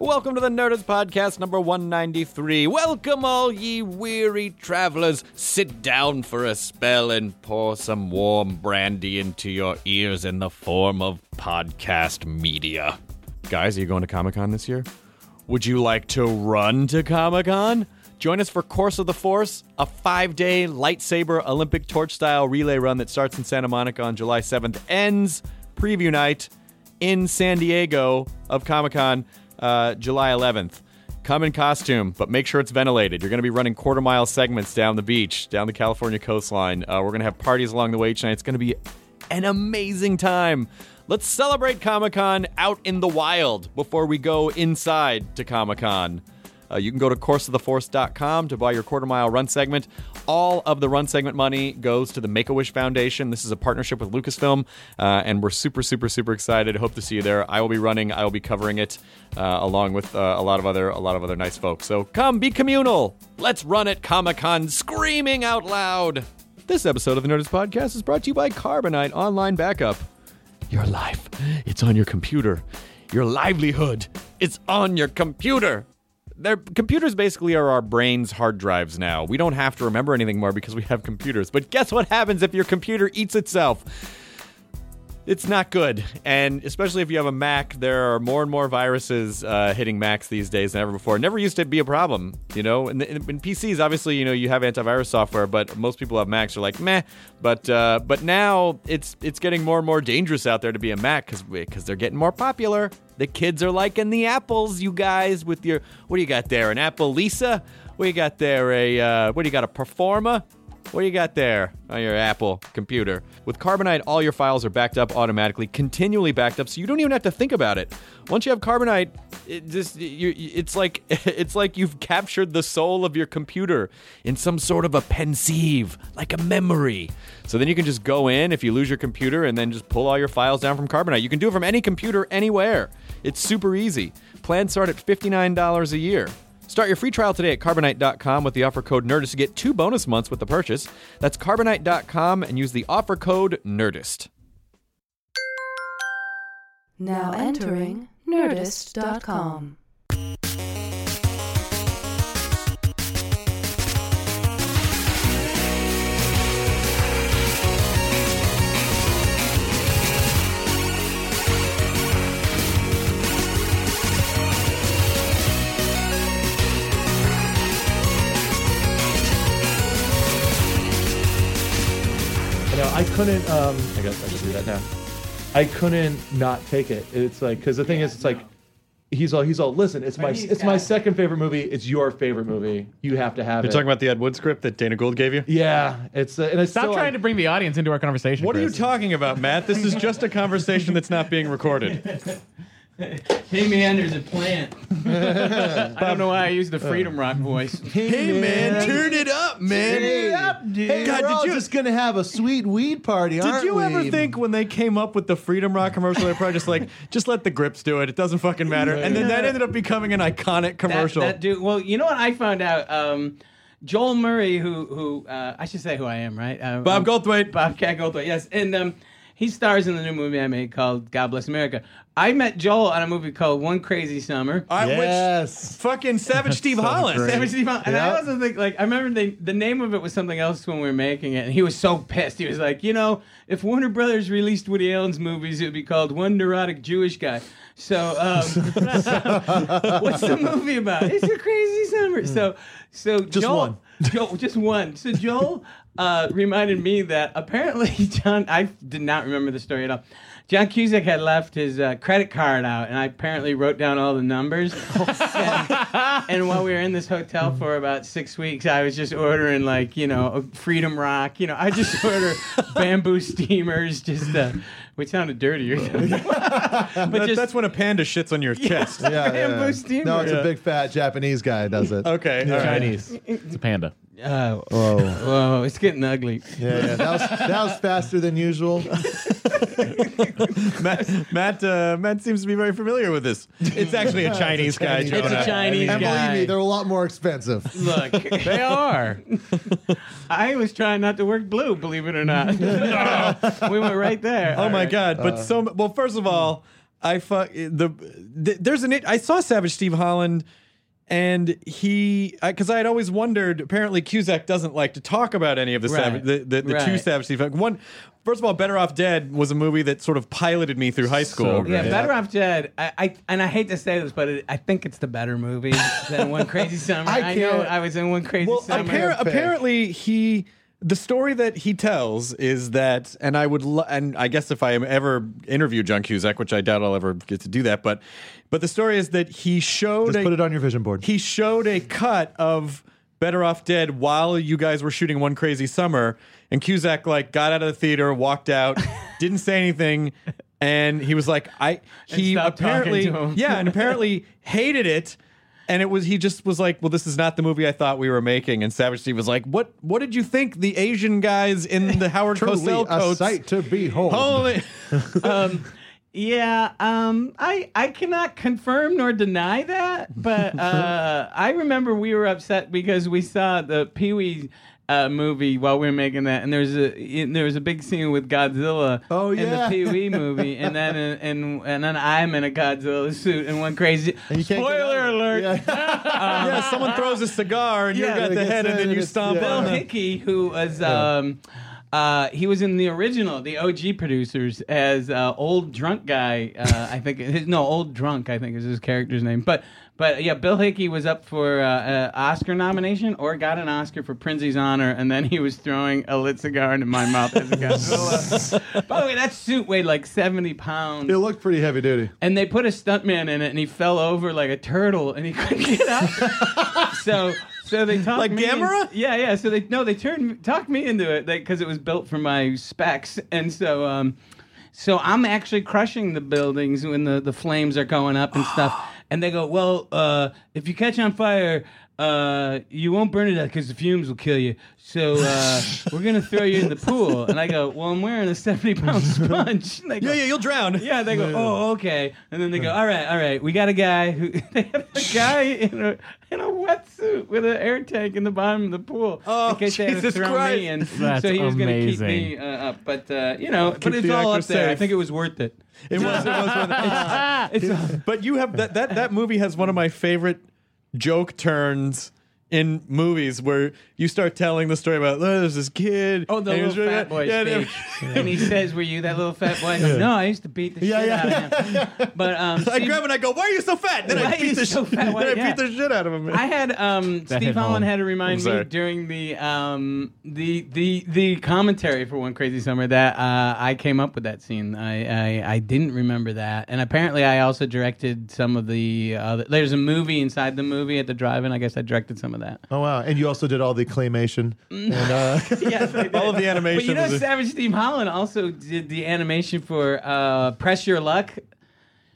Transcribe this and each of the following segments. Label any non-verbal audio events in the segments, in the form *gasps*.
Welcome to the Nerdist Podcast number 193. Welcome, all ye weary travelers. Sit down for a spell and pour some warm brandy into your ears in the form of podcast media. Guys, are you going to Comic Con this year? Would you like to run to Comic Con? Join us for Course of the Force, a five day lightsaber Olympic torch style relay run that starts in Santa Monica on July 7th, ends preview night in San Diego of Comic Con uh, July 11th. Come in costume, but make sure it's ventilated. You're going to be running quarter mile segments down the beach, down the California coastline. Uh, we're going to have parties along the way tonight. It's going to be an amazing time. Let's celebrate Comic Con out in the wild before we go inside to Comic Con. Uh, you can go to courseoftheforce.com to buy your quarter mile run segment. All of the run segment money goes to the Make a Wish Foundation. This is a partnership with Lucasfilm, uh, and we're super, super, super excited. Hope to see you there. I will be running. I will be covering it uh, along with uh, a lot of other, a lot of other nice folks. So come, be communal. Let's run at Comic Con, screaming out loud. This episode of the Nerdist Podcast is brought to you by Carbonite Online Backup. Your life, it's on your computer. Your livelihood, it's on your computer. Their computers basically are our brain's hard drives now. We don't have to remember anything more because we have computers. But guess what happens if your computer eats itself? It's not good. And especially if you have a Mac, there are more and more viruses uh, hitting Macs these days than ever before. Never used to be a problem, you know. In, in, in, PCs, obviously, you know, you have antivirus software, but most people have Macs are like meh. But uh, but now it's it's getting more and more dangerous out there to be a Mac because because they're getting more popular. The kids are liking the apples, you guys. With your what do you got there? An Apple Lisa? What do you got there? A uh, what do you got? A Performa? What do you got there on your Apple computer? With Carbonite, all your files are backed up automatically, continually backed up, so you don't even have to think about it. Once you have Carbonite, it just you, it's like *laughs* it's like you've captured the soul of your computer in some sort of a pensieve, like a memory. So then you can just go in if you lose your computer and then just pull all your files down from Carbonite. You can do it from any computer anywhere. It's super easy. Plans start at $59 a year. Start your free trial today at carbonite.com with the offer code NERDIST to get two bonus months with the purchase. That's carbonite.com and use the offer code NERDIST. Now entering Nerdist.com. You know, I couldn't. Um, I guess I can do that now. I couldn't not take it. It's like because the thing is, it's like he's all he's all. Listen, it's my it's my second favorite movie. It's your favorite movie. You have to have it. You're it. talking about the Ed Wood script that Dana Gould gave you? yeah, it's uh, and it's Stop still, trying to bring the audience into our conversation. What are you talking about, Matt? This is just a conversation that's not being recorded. *laughs* *laughs* Hey man, there's a plant. *laughs* I don't know why I used the Freedom Rock voice. *laughs* Hey, man, turn it up, man. Turn Hey, God, we're did all you- just gonna have a sweet weed party, Did aren't you ever we? think when they came up with the Freedom Rock commercial, they're probably just like, just let the grips do it. It doesn't fucking matter. And then that ended up becoming an iconic commercial. that dude. Well, you know what I found out? Um, Joel Murray, who who uh, I should say who I am, right? Uh, Bob um, Goldthwait. Bobcat Goldthwait. Yes, and um, he stars in the new movie I made called God Bless America. I met Joel on a movie called One Crazy Summer. I Yes. wish fucking Savage *laughs* Steve Holland. great. Savage Steve Holland. And I Yeah. also think, like, I remember the, the name of it was something else when we were making it, and he was so pissed. He was like, you know, if Warner Brothers released Woody Allen's movies, it would be called One Neurotic Jewish Guy. So, um, *laughs* *laughs* what's the movie about? It's a crazy summer. So, so Just Joel, one. Joel, just one. So Joel uh, reminded me that apparently *laughs* John. I did not remember the story at all. John Cusack had left his uh, credit card out, and I apparently wrote down all the numbers. *laughs* and, *laughs* and while we were in this hotel for about six weeks, I was just ordering like you know Freedom Rock. You know, I just order bamboo steamers, just uh, which sounded dirtier. *laughs* but That- just that's when a panda shits on your *laughs* chest. Yeah, yeah, Bamboo yeah. steamer. No, it's Yeah. a big fat Japanese guy does it. Okay. all right. Chinese. It's a panda. uh, Whoa. whoa, it's getting ugly. Yeah, yeah. That was that was faster than usual. *laughs* *laughs* Matt, Matt, uh, Matt seems to be very familiar with this. It's actually a Chinese guy, Chinese Jonah. It's a Chinese and believe me, they're a lot more expensive. Look, *laughs* They are. *laughs* I was trying not to work blue, believe it or not. we went right there. Oh All my right. god! But so well. First of all, I fuck the, the there's an I saw Savage Steve Holland, and he because I, had always wondered. Apparently, Cusack doesn't like to talk about any of the Right. Savage, the the, the two Right. Savage Steve. One, first of all, Better Off Dead was a movie that sort of piloted me through high school. great. Yeah, Better Off Dead. I, I and I hate to say this, but it, I think it's the better movie than One Crazy *laughs* Summer. I I, know I was in One Crazy Well, Summer. appar- apparently he the story that he tells is that, and I would, lo- and I guess if I am ever interview John Cusack, which I doubt I'll ever get to do that, but but the story is that he showed Just a, put it on your vision board. he showed a cut of Better Off Dead while you guys were shooting One Crazy Summer, and Cusack like got out of the theater, walked out, *laughs* didn't say anything, and he was like, I he apparently yeah, and apparently *laughs* hated it. And it was he just was like, well, this is not the movie I thought we were making. And Savage Steve was like, what What did you think the Asian guys in the Howard Truly Cosell a coats? sight to behold. Holy, *laughs* um, yeah, um, I I cannot confirm nor deny that, but uh, I remember we were upset because we saw the Pee Wee. Uh, movie while we were making that, and there's a in- there was a big scene with Godzilla Oh, in the yeah. Pee Wee *laughs* movie, and then and and then I'm in a Godzilla suit and one crazy And you can't get spoiler out of it. alert. Yeah. *laughs* yeah, someone throws a cigar and Yeah, you got it the gets head, and in then you it's- stomp yeah. Bill on it. Hickey, who was um, uh, he was in the original, the OG producers as uh, old drunk guy. Uh, I think his *laughs* no old drunk. I think is his character's name. But but yeah, Bill Hickey was up for uh, uh, Oscar nomination or got an Oscar for Prizzi's Honor, and then he was throwing a lit cigar into my mouth as a Godzilla. *laughs* *laughs* By the way, that suit weighed like seventy pounds. It looked pretty heavy duty. And they put a stuntman in it, and he fell over like a turtle, and he *laughs* couldn't get up. so, so they talked Like me in- Gamera? yeah, yeah. So they no, they turned talked me into it because it was built for my specs, and so um, so I'm actually crushing the buildings when the the flames are going up and stuff. *gasps* *gasps* *gasps* And they go, well, uh, if you catch on fire, uh, you won't burn it out because the fumes will kill you. So uh, *laughs* we're gonna throw you in the pool. And I go, well, I'm wearing a 70 pound *laughs* sponge. And they go, Yeah, yeah, you'll drown. yeah, they go, oh, okay, and then they go, all right, all right, we got a guy who *laughs* they have a guy in a in a wetsuit with an air tank in the bottom of the pool Oh, in case they had to Jesus throw Christ. me in. That's so he was going to keep amazing. me uh, up, but uh, you know, but it's the all up actor there. I safe. think it was worth it. It was. It was. Worth it. It's but you have that that that movie has one of my favorite joke turns in movies where you start telling the story about oh, there's this kid. Oh, the and he little really- fat boy yeah, yeah. speech, and he says, "Were you that little fat boy?" I go, no, I used to beat the Yeah, shit yeah. out of him. *laughs* But um, I Steve- grab him and I go, "Why are you so fat?" Then I beat the so sh- fat? Why- *laughs* then I beat the shit out of him. I had um, Steve hit Holland home. had to remind me during the um, the the the commentary for One Crazy Summer that uh, I came up with that scene. I, I I didn't remember that, and apparently I also directed some of the. Other, there's a movie inside the movie at the drive-in. I guess I directed some of that. Oh wow! And you also did all the claymation. And uh, *laughs* yes, I did. *laughs* All of the animation But you know, was a- Savage Steve Holland also did the animation for uh, Press Your Luck.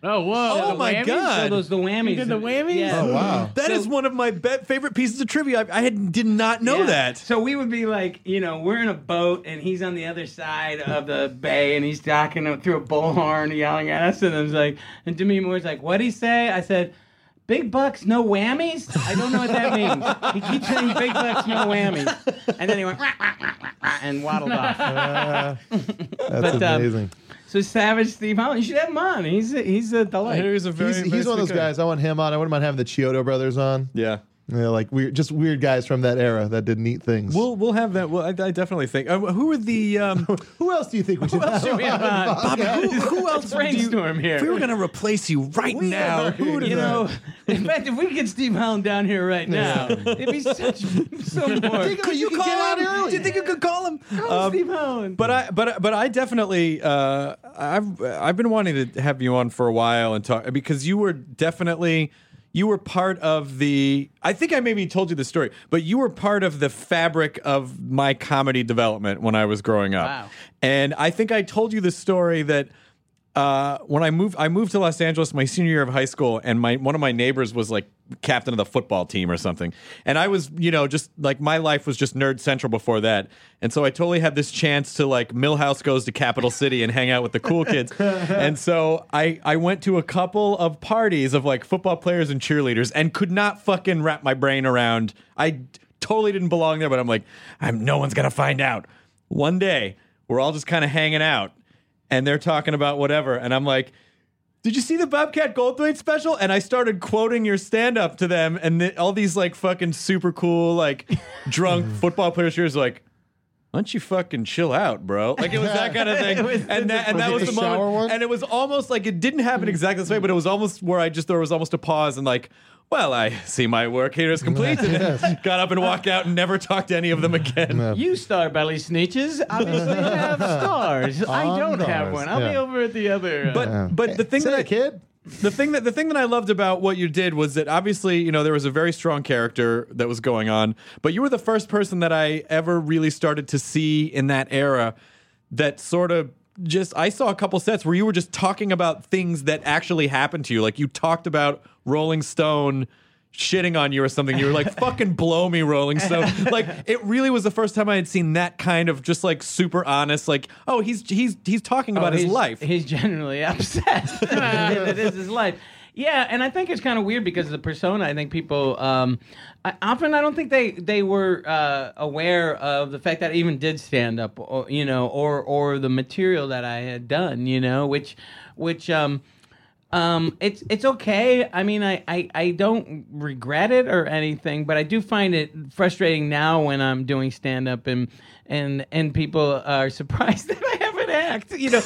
Oh, whoa. Oh the my whammies? God. So those the whammies. You did the whammies? Yeah. oh wow! That is one of my be- favorite pieces of trivia. I, I had, did not know Yeah. that. So we would be like, you know, we're in a boat and he's on the other side of the bay and he's talking through a bullhorn yelling at us. And I was like, and Demi Moore's like, what'd he say? I said, Big bucks, no whammies? I don't know what that means. He keeps saying big bucks, no whammies. And then he went, "Rah, rah, rah, rah, rah," and waddled off. *laughs* That's But, um, amazing. So Savage Steve Holland, you should have him on. He's a, he's a delight. He's a very, he's he's one of those guy. guys. I want him on. I wouldn't mind having the Chiodo brothers on. Yeah. You know, like weird, just weird guys from that era that did neat things. We'll we'll have that. Well, I, I definitely think. Uh, who are the? Um, *laughs* who else do you think we should have? should we have on? on? Fuck, yeah. who, who else? Let's would brainstorm here. If we were going to replace you right now, who would you know, in fact, if we could get Steve Holland down here right now, it'd be such so *laughs* more. Think of it, you call get out early. Do you think you could call him? Call Steve Holland. But I, but but I definitely, uh, I've I've been wanting to have you on for a while and talk because you were definitely you were part of the. I think I maybe told you the story, but you were part of the fabric of my comedy development when I was growing up. Wow. And I think I told you the story that. Uh, when I moved, I moved to Los Angeles my senior year of high school, and my one of my neighbors was like captain of the football team or something, and I was, you know, just like my life was just nerd central before that, and so I totally had this chance to like Milhouse goes to Capital City and hang out with the cool kids, *laughs* and so I I went to a couple of parties of like football players and cheerleaders, and could not fucking wrap my brain around. I totally didn't belong there, but I'm like, I'm no one's gonna find out. One day, we're all just kind of hanging out and they're talking about whatever, and I'm like, "Did you see the Bobcat Goldthwait special?" And I started quoting your stand up to them, and th- all these like fucking super cool like *laughs* drunk football players here is like. Why don't you fucking chill out, bro? Like it was that kind of *laughs* thing, and that and that Was the moment, one? and it was almost like it didn't happen exactly this way, but it was almost where I just there was almost a pause and like, well, I *laughs* see my work here is complete, *laughs* and *laughs* got up and walked out and never talked to any of them again. You star belly snitches obviously you have stars. I don't have one. I'll be over at the other. Uh, But but the thing Say that it, kid. the thing that the thing that I loved about what you did was that obviously you know there was a very strong character that was going on, but you were the first person that I ever really started to see in that era that sort of just I saw a couple sets where you were just talking about things that actually happened to you, like you talked about Rolling Stone shitting on you or something you were like *laughs* fucking blow me rolling stone like it really was the first time i had seen that kind of just like super honest like oh he's he's he's talking about Oh, his he's- life He's generally upset. it is his life. Yeah, and I think it's kind of weird because of the persona. I think people um, I, often I don't think they they were uh, aware of the fact that I even did stand up, or, you know, or or the material that I had done, you know, which which um. Um, it's it's okay. I mean, I, I, I don't regret it or anything, but I do find it frustrating now when I'm doing stand up and and and people are *laughs* surprised that I have an act. You know,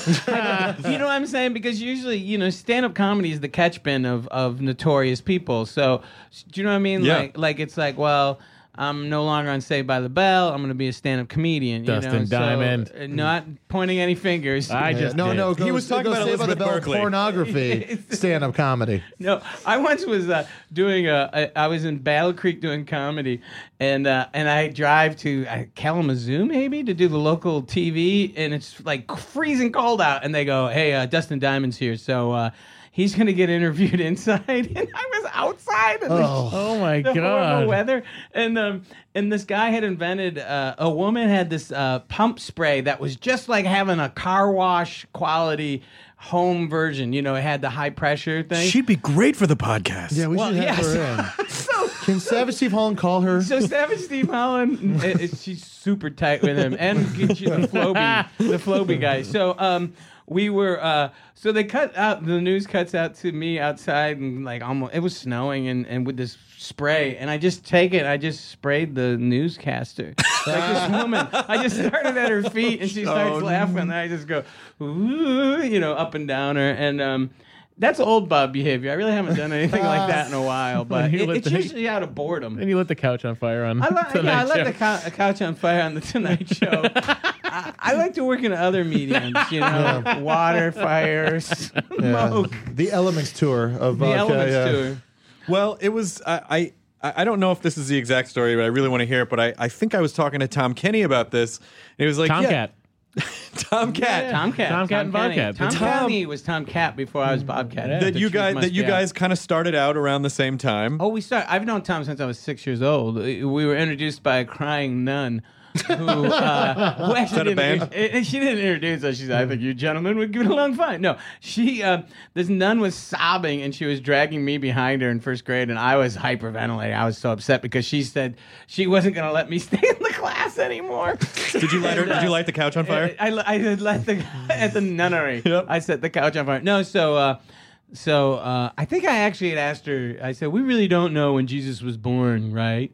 you know what I'm saying? Because usually, you know, stand up comedy is the catch bin of of notorious people. So, do you know what I mean? Yeah. Like like it's like well. I'm no longer on Saved by the Bell. I'm going to be a stand-up comedian. You Dustin know? So, Diamond. uh, not pointing any fingers. I just no, did. no. He was talking about Saved by the Elizabeth Bell Berkley. pornography, *laughs* stand-up comedy. No, I once was uh, doing a. I, I was in Battle Creek doing comedy, and uh, and I drive to uh, Kalamazoo maybe to do the local TV, and it's like freezing cold out, and they go, "Hey, uh, Dustin Diamond's here, so." Uh, He's gonna get interviewed *laughs* inside, and I was outside in the, Oh my the horrible god. weather, and um, and this guy had invented. Uh, a woman had this uh, pump spray that was just like having a car wash quality home version. You know, it had the high pressure thing. she'd be great for the podcast Yeah, we Well, should have yes. her *laughs* in. so, Can Savage Steve Holland call her? so Savage Steve Holland, it- it- she's super tight with him, and *laughs* she's the Floby, the Floby guy. So, um, we were, uh, so they cut out the news cuts out to me outside, and like almost it was snowing, and and with this spray, and I just take it, I just sprayed the newscaster, like this *laughs* woman. I just started at her feet, and she starts laughing, and I just go, ooh, you know, up and down her, and um. That's old Bob behavior. I really haven't done anything like that in a while, but he it- lit it's the- usually out of boredom. And you lit the couch on fire on I like, Tonight yeah, I like the cou- couch on fire on the Tonight *laughs* Show. I, I like to work in other mediums, you know, water, fire, *laughs* Yeah. smoke, The Elements tour of the vodka, elements yeah. tour. Well, it was I, I I don't know if this is the exact story, but I really want to hear it. But I, I think I was talking to Tom Kenny about this. And he was like, yeah. *laughs* Tomcat. Tomcat. Tomcat. Tomcat Tom Cat and Kenny. Bobcat. Tom, Tom- Kenny was Tomcat before I was Bobcat. That The you truth guys must that you be out. guys kind of started out around the same time. Oh, we start. I've known Tom since I was six years old. We were introduced by a crying nun. Who, uh, who *laughs* actually didn't introduce- and she didn't introduce us. She said, "I think you gentlemen would get along fine." No, she uh, this nun was sobbing and she was dragging me behind her in first grade, and I was hyperventilating. I was so upset because she said she wasn't going to let me *laughs* stay in the class anymore. Did you light her? Did you light the couch on fire? I, I, I let the *laughs* at the nunnery. Yep. I set the couch on fire. No, so uh, so uh, I think I actually had asked her. I said, "We really don't know when Jesus was born, right?"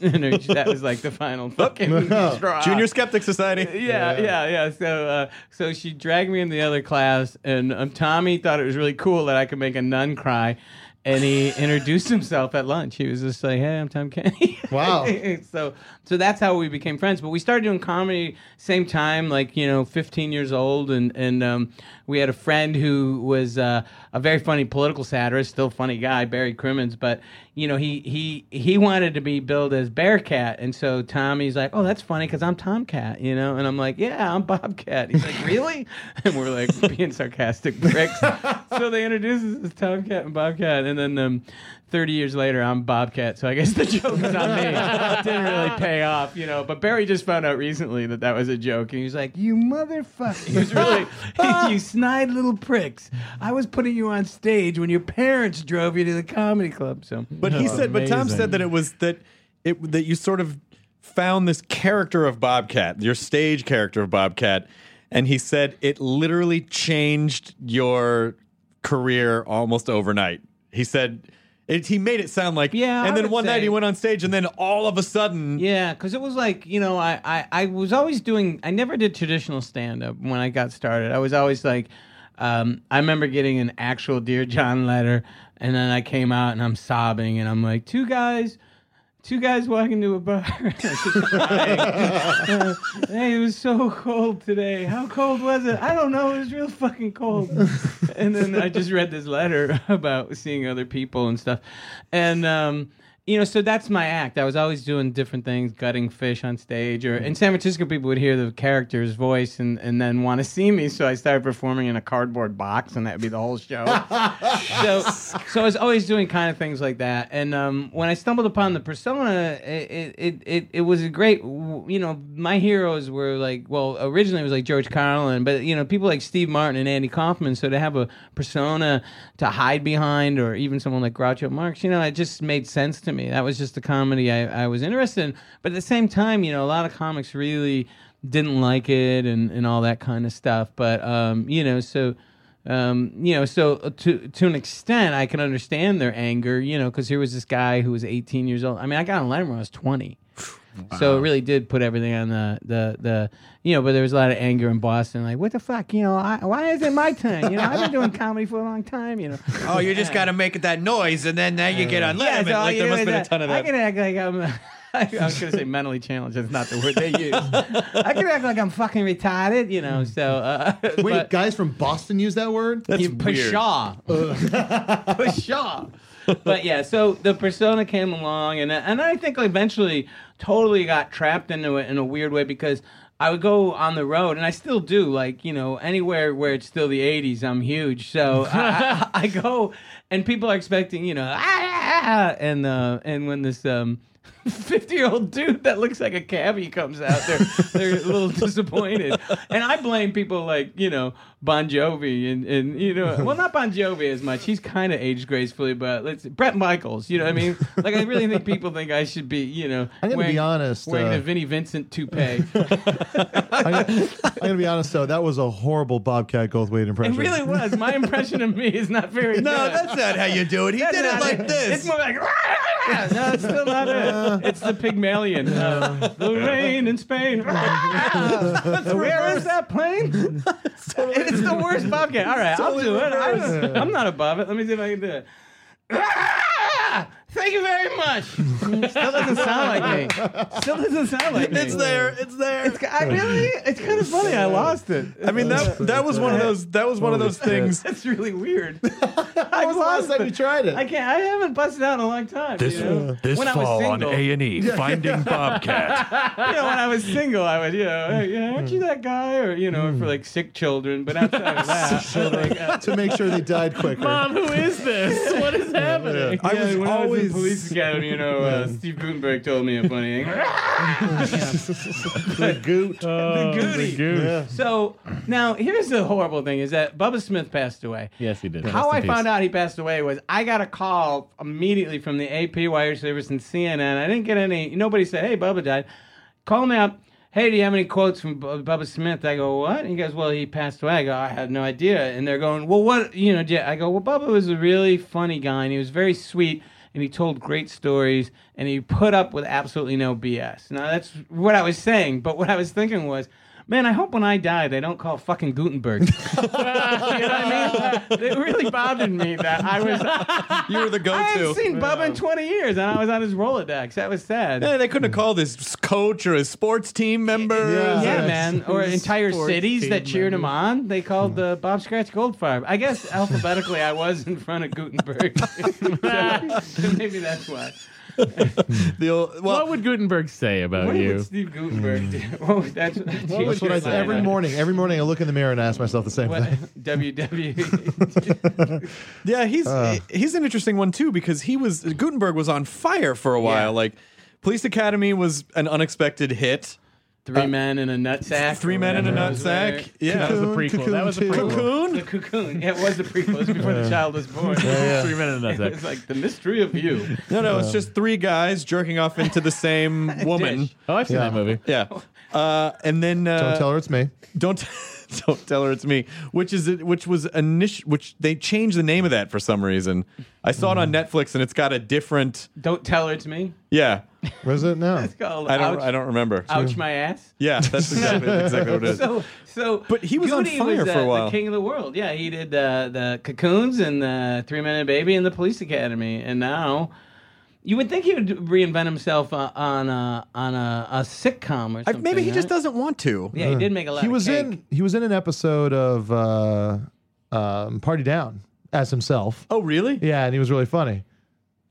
*laughs* and her- that was like the final *laughs* fucking straw. *laughs* Junior Skeptic Society. Yeah, yeah, yeah. So, uh, so she dragged me in the other class, and um, Tommy thought it was really cool that I could make a nun cry, and he introduced himself at lunch. He was just like, "Hey, I'm Tom Kenny." Wow. so, so that's how we became friends. But we started doing comedy same time, like you know, 15 years old, and and um, we had a friend who was uh, a very funny political satirist, still funny guy, Barry Crimmins, but you know, he he he wanted to be billed as Bearcat, and so Tommy's like, "Oh, that's funny because I'm Tomcat," you know, and I'm like, "Yeah, I'm Bobcat." He's like, "Really?" *laughs* And we're like being sarcastic pricks. *laughs* so they introduced us as Tomcat and Bobcat, and then um, 30 years later, I'm Bobcat. So I guess the joke is on me. It *laughs* didn't really pay off, you know. But Barry just found out recently that that was a joke, and he was like, "You motherfucker!" He was really, *laughs* "You snide little pricks! I was putting you on stage when your parents drove you to the comedy club." So, But he oh, said, but Tom said that it was that it that you sort of found this character of Bobcat, your stage character of Bobcat, and he said it literally changed your career almost overnight. He said. It, he made it sound like Yeah, and I then one night he went on stage, and then all of a sudden, Yeah, because it was like you know I, I I was always doing I never did traditional stand up when I got started. I was always like um, I remember getting an actual Dear John letter, and then I came out and I'm sobbing and I'm like two guys. Two guys walking to a bar. *laughs* Uh, *laughs* hey, it was so cold today. How cold was it? I don't know. It was real fucking cold. and then I just read this letter *laughs* about seeing other people and stuff. And um, you know, so that's my act. I was always doing different things, gutting fish on stage, or in San Francisco, people would hear the character's voice and, and then want to see me. So I started performing in a cardboard box, and that would be the whole show. *laughs* so, so I was always doing kind of things like that. And um, when I stumbled upon the persona, it, it, it, it was a great, you know, my heroes were like, well, originally it was like George Carlin, but, you know, people like Steve Martin and Andy Kaufman. So to have a persona to hide behind, or even someone like Groucho Marx, you know, it just made sense to me. That was just the comedy I, I was interested in. But at the same time, you know, a lot of comics really didn't like it and, and all that kind of stuff. But, um, you know, so um, you know, so to to an extent, I can understand their anger. You know, because here was this guy who was 18 years old. I mean, I got on Letterman when I was 20, so it really did put everything on the the the. You know, but there was a lot of anger in Boston. Like, what the fuck? You know, I, why is it my turn? You know, I've been doing comedy for a long time. You know, oh, you just got to make that noise, and then now you get on Yeah, so like there must have been a ton of that. I that. can act like I'm. *laughs* I was gonna say mentally challenged. That's not the word they use. *laughs* I can act like I'm fucking retarded, you know. So, uh, Wait, but- guys from Boston use that word? That's you weird. *laughs* pshaw. pshaw. *laughs* But yeah, so the persona came along, and and I think eventually totally got trapped into it in a weird way because I would go on the road, and I still do. Like you know, anywhere where it's still the '80s, I'm huge. So *laughs* I, I, I go, and people are expecting, you know, "Ah, ah, ah," and uh, and when this um. 50 year old dude that looks like a cabbie comes out they're they're a little disappointed and i blame people like you know bon jovi and and you know well not bon jovi as much he's kind of aged gracefully but let's brett michaels you know what i mean like i really think people think i should be you know I'm gonna be honest, wearing uh, the vinnie vincent toupee *laughs* I'm gonna, I'm gonna be honest though, that was a horrible Bobcat Goldthwait impression. it impression. really was my impression of me is not very No, good. that's not how you do it. He That's did it not like this. It's more like *laughs* no, it's still not it. It's the Pygmalion. *laughs* Uh, the rain in Spain. *laughs* Where is that plane? *laughs* it's the worst bobcat. All right, I'll do it. I, am not above it. Let me see if I can do it. Thank you very much. *laughs* Still doesn't sound like me. Still doesn't sound like me. It's there. It's there. It's, I really, it's kind of funny. I lost it. I mean that that was one of those that was one of those things. That's really weird. *laughs* I When was the last time you tried it? I can't. I haven't busted out in a long time. This you know? this when I was fall on A and E, *laughs* Finding Bobcat. you know, when I was single, I would, you know, hey, yeah, aren't you that guy? Or you know, for like sick children. But outside of that, so, like, uh, to make sure they died quicker. Mom, who is this? What is happening? I yeah, was when I was always in *laughs* police academy. You know, uh, Steve Guttenberg told me a funny thing. *laughs* the goot. *laughs* the Goody. Yeah. So now here's the horrible thing: is that Bubba Smith passed away. Yes, he did. How Rest I in peace. found out he passed away was I got a call immediately from the AP wire service and CNN. I didn't get any. Nobody said, "Hey, Bubba died." Call me up. Hey, do you have any quotes from Bu- Bubba Smith? I go, what? He goes, well, he passed away. I go, I had no idea. And they're going, well, what? You know, yeah. I go, well, Bubba was a really funny guy, and he was very sweet, and he told great stories, and he put up with absolutely no BS. Now that's what I was saying, but what I was thinking was. Man, I hope when I die they don't call fucking Guttenberg. *laughs* you know what I mean? It really bothered me that I was. You were the go-to. *laughs* I hadn't go-to. seen Bubba in 20 years, and I was on his Rolodex. That was sad. Yeah, they couldn't have called his coach or his sports team member. Yeah. Yeah, Yeah. man. *laughs* Or entire Sports cities that cheered him on. They called uh, Bob Scratch Goldfarb. I guess alphabetically I was in front of Guttenberg. So maybe that's why. *laughs* The old, well, What would Guttenberg say about What you? would Steve Guttenberg do? *laughs* What would- that's, That's what I say every morning. Every morning I look in the mirror and ask myself the same What, thing. *laughs* WWE. yeah, he's Uh. he's an interesting one too because he was Guttenberg was on fire for a while. Yeah. Like, Police Academy was an unexpected hit. Three men in a nutsack. Three men in a whatever it was nutsack. Yeah, That was the prequel. Cocoon That was the prequel. Cocoon. The cocoon. Yeah, it was the prequel. It was before the child was born. Three men in a *laughs* It nutsack. was like the mystery of you. No, no, it's just three guys jerking off into the same *laughs* woman. Dish. Oh, I've seen Yeah. that movie. Yeah, uh, and then uh, Don't tell her it's me. don't *laughs* don't tell her it's me. Which is which was initial. Which they changed the name of that for some reason. I saw it on Netflix and it's got a different. Don't tell her it's me. Yeah, What is it now? It's called I don't ouch, I don't remember. ouch my ass. Yeah, that's exactly exactly what it is. *laughs* So, so, But he was on Goody fire was, for a uh, while. The king of the world. Yeah, he did uh, the cocoons and the Three Men and a Baby and the Police Academy, and now you would think he would reinvent himself uh, on a on a, a sitcom or I, something. maybe he just right? doesn't want to. Yeah, he did make a lot. He of was cake. in. He was in an episode of uh, um, Party Down as himself. Oh, really? Yeah, and he was really funny.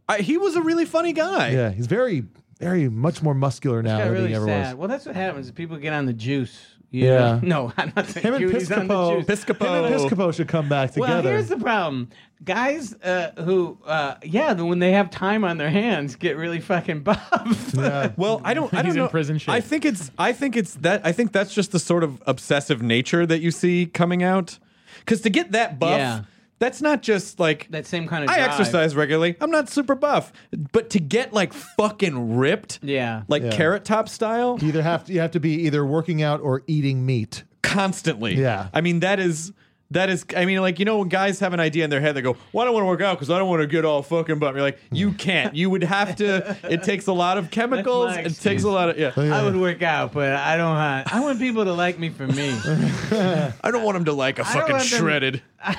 I, he was a really funny guy. Yeah, he's very, very much more muscular now than really he ever sad. was. Well, that's what happens. People get on the juice. you Yeah. know? *laughs* No, I'm not saying Him and Goody's on the Piscopo, juice. Piscopo. him and Piscopo should come back together. Well, here's the problem. Guys uh, who, uh, yeah, the- when they have time on their hands, get really fucking *laughs* buff. yeah. Well, I don't. I don't He's in know. prison shape. I think it's. I think it's that. I think that's just the sort of obsessive nature that you see coming out. Because to get that buff, Yeah. That's not just like that same kind of. I drive. exercise regularly. I'm not super buff, but to get like fucking ripped, Yeah. like Yeah. carrot top style, you either have to you have to be either working out or eating meat. constantly. Yeah. I mean that is. That is, I mean, like you know, when guys have an idea in their head, they go, "Well, I don't want to work out because I don't want to get all fucking buff." You're like, you can't. You would have to. *laughs* It takes a lot of chemicals. my It takes a lot of yeah. I would work out, but I don't. Uh, I want people to like me for me. *laughs* I don't want him to like a don't fucking want them- shredded. *laughs*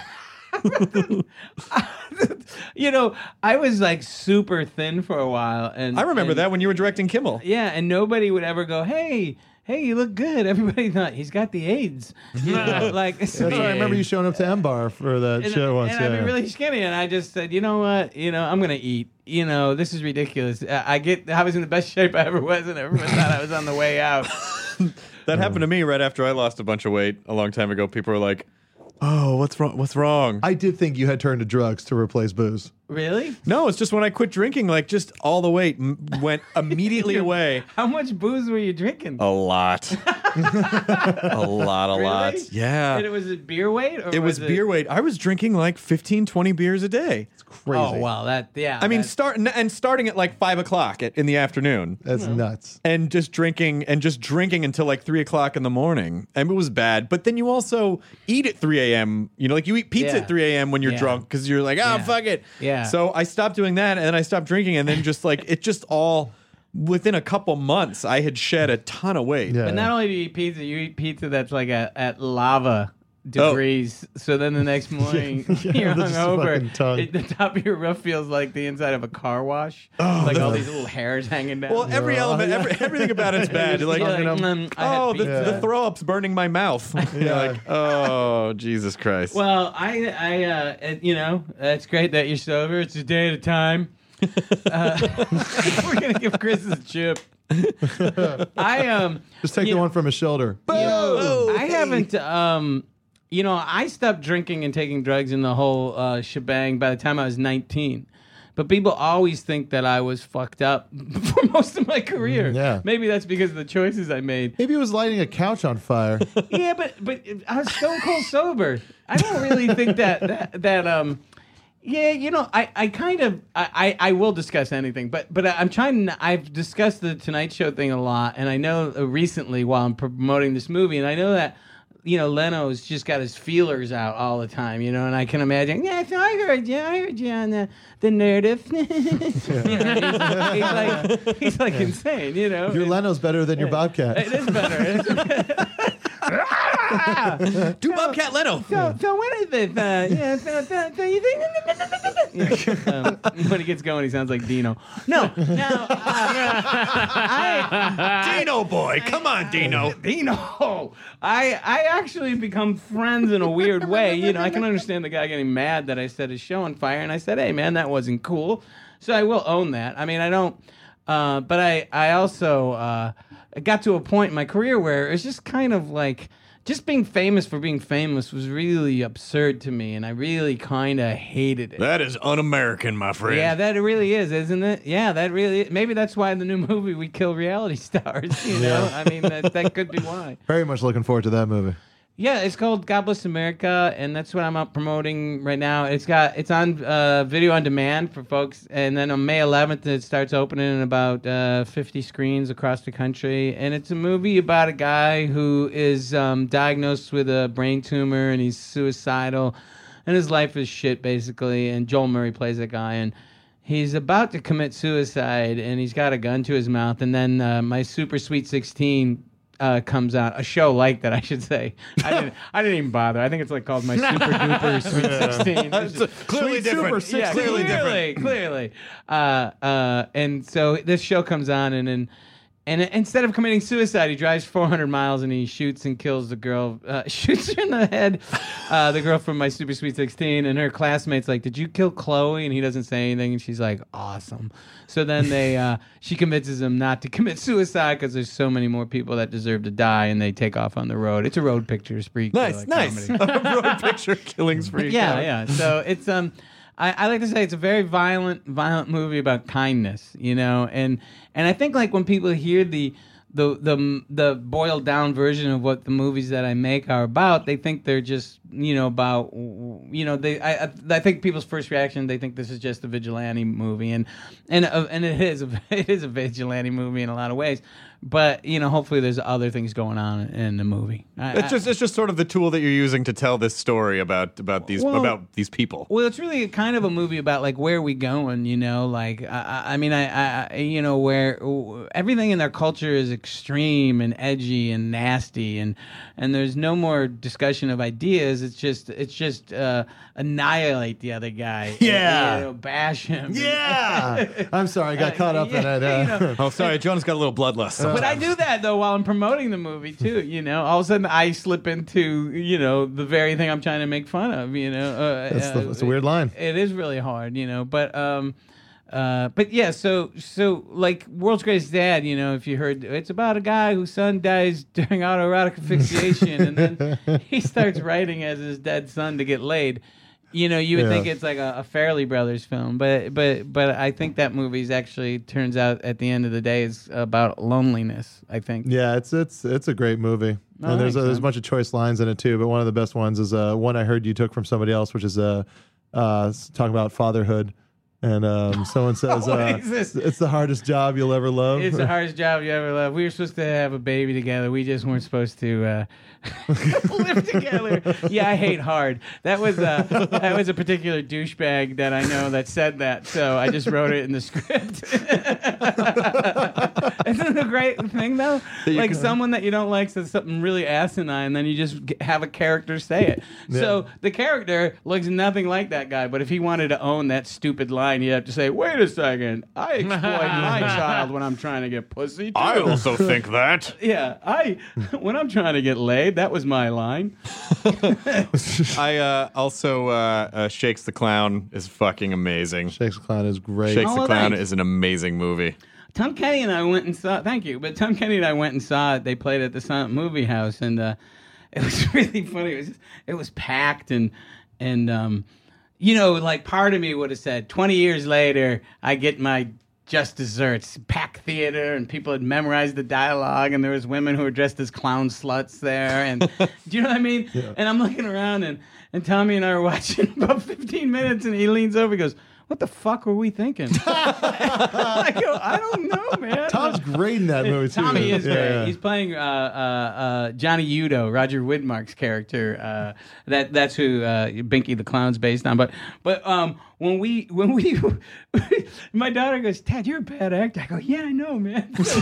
*laughs* you know, I was like super thin for a while, and I remember and- that when you were directing Kimmel. Yeah, and nobody would ever go, "Hey, hey, you look good." Everybody thought he's got the AIDS. *laughs* You *laughs* know, like That's why I remember you showing up to M Bar for that and, show once. and yeah. I'd be really skinny, and I just said, you know what, you know, I'm gonna eat. You know, this is ridiculous. I I get, I was in the best shape I ever was, and everyone thought I was on the way out. That happened to me right after I lost a bunch of weight a long time ago. People were like, "Oh, what's wrong? What's wrong?" I did think you had turned to drugs to replace booze. Really? no, it's just when I quit drinking, like just all the weight m- went *laughs* immediately away. How much booze were you drinking? A lot, *laughs* a lot, a Really? lot. Yeah, And it was it beer weight? Or it was beer weight. I was drinking like 15, 20 beers a day. It's crazy. Oh wow, that yeah. I mean, that- start and starting at like five o'clock at, in the afternoon. That's nuts. and just drinking and just drinking until like three o'clock in the morning. And it was bad. But then you also eat at 3 a.m. You know, like you eat pizza Yeah. at 3 a.m. when you're Yeah. drunk because you're like, oh, Yeah. fuck it. Yeah. So I stopped doing that and then I stopped drinking. And then just like, it just all within a couple months, I had shed a ton of weight. Yeah. But not only do you eat pizza, you eat pizza that's like a, at lava degrees. So then the next *laughs* morning *laughs* Yeah, you're that's just a fucking hungover. It, the top of your roof feels like the inside of a car wash. like all these little hairs hanging down. Well, every Yeah. element, *laughs* Yeah. every, everything about it's bad. You're like, like, "Mm, oh, the, pizza." the throw up's burning my mouth. You're Yeah. like, oh, Jesus Christ. Well, I, I, uh, it- you know, it's great that you're sober. It's a day at a time. Uh, we're gonna give Chris a chip. I um, Just take the know- one from his shoulder. you know, I haven't um, you know, I stopped drinking and taking drugs in the whole uh, shebang by the time I was 19. But people always think that I was fucked up *laughs* for most of my career. Yeah. Maybe that's because of the choices I made. Maybe it was lighting a couch on fire. *laughs* yeah, but but I was stone cold sober. I don't really think that that, that um. Yeah, you know, I, I kind of I, I I will discuss anything, but but I'm trying. I've discussed the Tonight Show thing a lot, and I know uh, recently while I'm promoting this movie, and I know that you know Leno's just got his feelers out all the time, you know, and I can imagine. Yeah, so I heard you. I heard you on the the Nerdist. *laughs* You *laughs* he's, he's like he's like insane, you know. Your Leno's better than your Bobcat. it is better. *laughs* Do Bobcat Leno. So, so what is this? Uh, yeah, so, so, so you think? Yeah, *laughs* um, when he gets going, he sounds like Dino. No, no. *laughs* Uh, I, Dino boy, come on, Dino. Dino. I I actually become friends in a weird way. You know, I can understand the guy getting mad that I set his show on fire, and I said, "Hey, man, that wasn't cool." So I will own that. I mean, I don't. Uh, but I I also uh, got to a point in my career where it's just kind of like just being famous for being famous was really absurd to me, and I really kind of hated it. That is un-American, my friend. Yeah, that really is, isn't it? Yeah, that really. Maybe that's why in the new movie we kill reality *laughs* stars. You know, I mean that that could be why. Very much looking forward to that movie. Yeah, it's called God Bless America, and that's what I'm out promoting right now. It's got it's on uh, video on demand for folks, and then on May 11th it starts opening in about uh, 50 screens across the country. And it's a movie about a guy who is um, diagnosed with a brain tumor, and he's suicidal, and his life is shit basically. And Joel Murray plays that guy, and he's about to commit suicide, and he's got a gun to his mouth. And then uh, my Super Sweet 16 uh, comes out, a show like that, I should say. I didn't, I didn't even bother. I think it's like called my *laughs* Super Duper Sweet 16. It's clearly Sweet different. Super yeah, clearly clearly, different. clearly. Uh, uh, and so this show comes on, and and and instead of committing suicide, he drives 400 miles and he shoots and kills the girl. Uh, *laughs* shoots her in the head. Uh, the girl from my Super Sweet 16, and her classmates like, "Did you kill Chloe?" And he doesn't say anything, and she's like, "Awesome." So then they, uh, *laughs* she convinces him not to commit suicide because there's so many more people that deserve to die, and they take off on the road. It's a road picture spree. Nice, killer nice. A *laughs* road picture killing spree. Yeah, yeah. So it's um, I, I like to say it's a very violent, violent movie about kindness, you know, and and I think like when people hear the the the the boiled down version of what the movies that I make are about, they think they're just you know about you know they I I, think people's first reaction they think this is just a vigilante movie. And and uh, and it is a, *laughs* it is a vigilante movie in a lot of ways, but you know hopefully there's other things going on in the movie. I- It's just it's just sort of the tool that you're using to tell this story about about these Well- about these people. Well, it's really kind of a movie about like where are we going, you know? Like, I, I I mean, I, I, you know, where everything in their culture is extreme and edgy and nasty, and and there's no more discussion of ideas. It's just, it's just uh, annihilate the other guy. Yeah. you know, bash him. Yeah. *laughs* I'm sorry, I got caught up in yeah, it. Uh, you know. Oh, sorry, Jonah's got a little bloodlust. But I do that though while I'm promoting the movie too. *laughs* You know, all of a sudden I slip into you know the very thing I'm trying to make fun of. You know, uh, That's the- uh, it's a weird line. It is really hard, you know. But um, uh, but yeah. So so like World's Greatest Dad. You know, if you heard, it's about a guy whose son dies *laughs* during autoerotic asphyxiation, and then he starts writing as his dead son to get laid. You know, you would Yeah. think it's like a, a Farrelly Brothers film, but but but I think that movie's actually turns out at the end of the day is about loneliness. I think. Yeah, it's it's it's a great movie, Oh, and there's a, there's a bunch of choice lines in it too. But one of the best ones is uh, one I heard you took from somebody else, which is uh, uh, talking about fatherhood, and um, *laughs* someone says uh, it's the hardest job you'll ever love. It's the *laughs* hardest job you ever love. We were supposed to have a baby together. We just weren't supposed to uh, *laughs* live together. Yeah, I hate hard. That was uh, that was a particular douchebag that I know that said that. So I just wrote it in the script. Isn't it a great? thing though? Like someone that you don't like says something really asinine, and then you just have a character say it. So the character looks nothing like that guy, but if he wanted to own that stupid line, you have to say, "Wait a second, I exploit my *laughs* child when I'm trying to get pussy." Too. I also think that. *laughs* yeah, I *laughs* when I'm trying to get laid, that was my line. I uh, also uh, uh, Shakes the Clown is fucking amazing. Shakes the Clown is great. Shakes the Oh, Clown thanks. is an amazing movie. Tom Kenny and I went and saw. Thank you, but Tom Kenny and I went and saw it. They played at the Silent Movie House, and uh, it was really funny. It was it was packed, and and um, you know, like part of me would have said, twenty years later, I get my just desserts, pack theater, and people had memorized the dialogue, and there was women who were dressed as clown sluts there, and *laughs* do you know what I mean? And I'm looking around, and and Tommy and I are watching *laughs* about fifteen minutes, and he leans over, he goes. What the fuck were we thinking? *laughs* I go, I don't know, man. Tom's great in that movie too. Tommy is Yeah, great. yeah. He's playing uh, uh, uh, Johnny Udo, Roger Widmark's character. Uh, that that's who uh, Binky the Clown's based on. But but um, when we when we *laughs* my daughter goes, Dad, you're a bad actor. I go, Yeah, I know, man. *laughs* So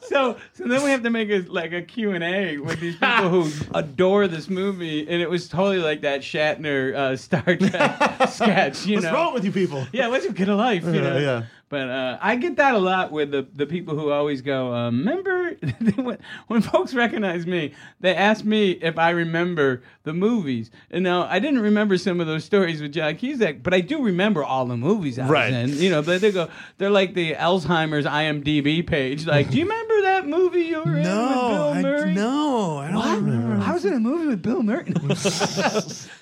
so, so, then we have to make a like a Q and A with these people who *laughs* adore this movie, and it was totally like that Shatner uh, Star Trek sketch. You What's know, wrong with you people? yeah, let's get a life. You Yeah, know? yeah. But uh, I get that a lot with the, the people who always go, uh, remember *laughs* when, when folks recognize me, they ask me if I remember the movies. And now I didn't remember some of those stories with John Cusack, but I do remember all the movies I Right. was in. You know, but they go, they're like the Alzheimer's IMDb page. Like, do you remember that movie you were in with Bill Murray? no, I don't What? I was in a movie with Bill Murray. *laughs*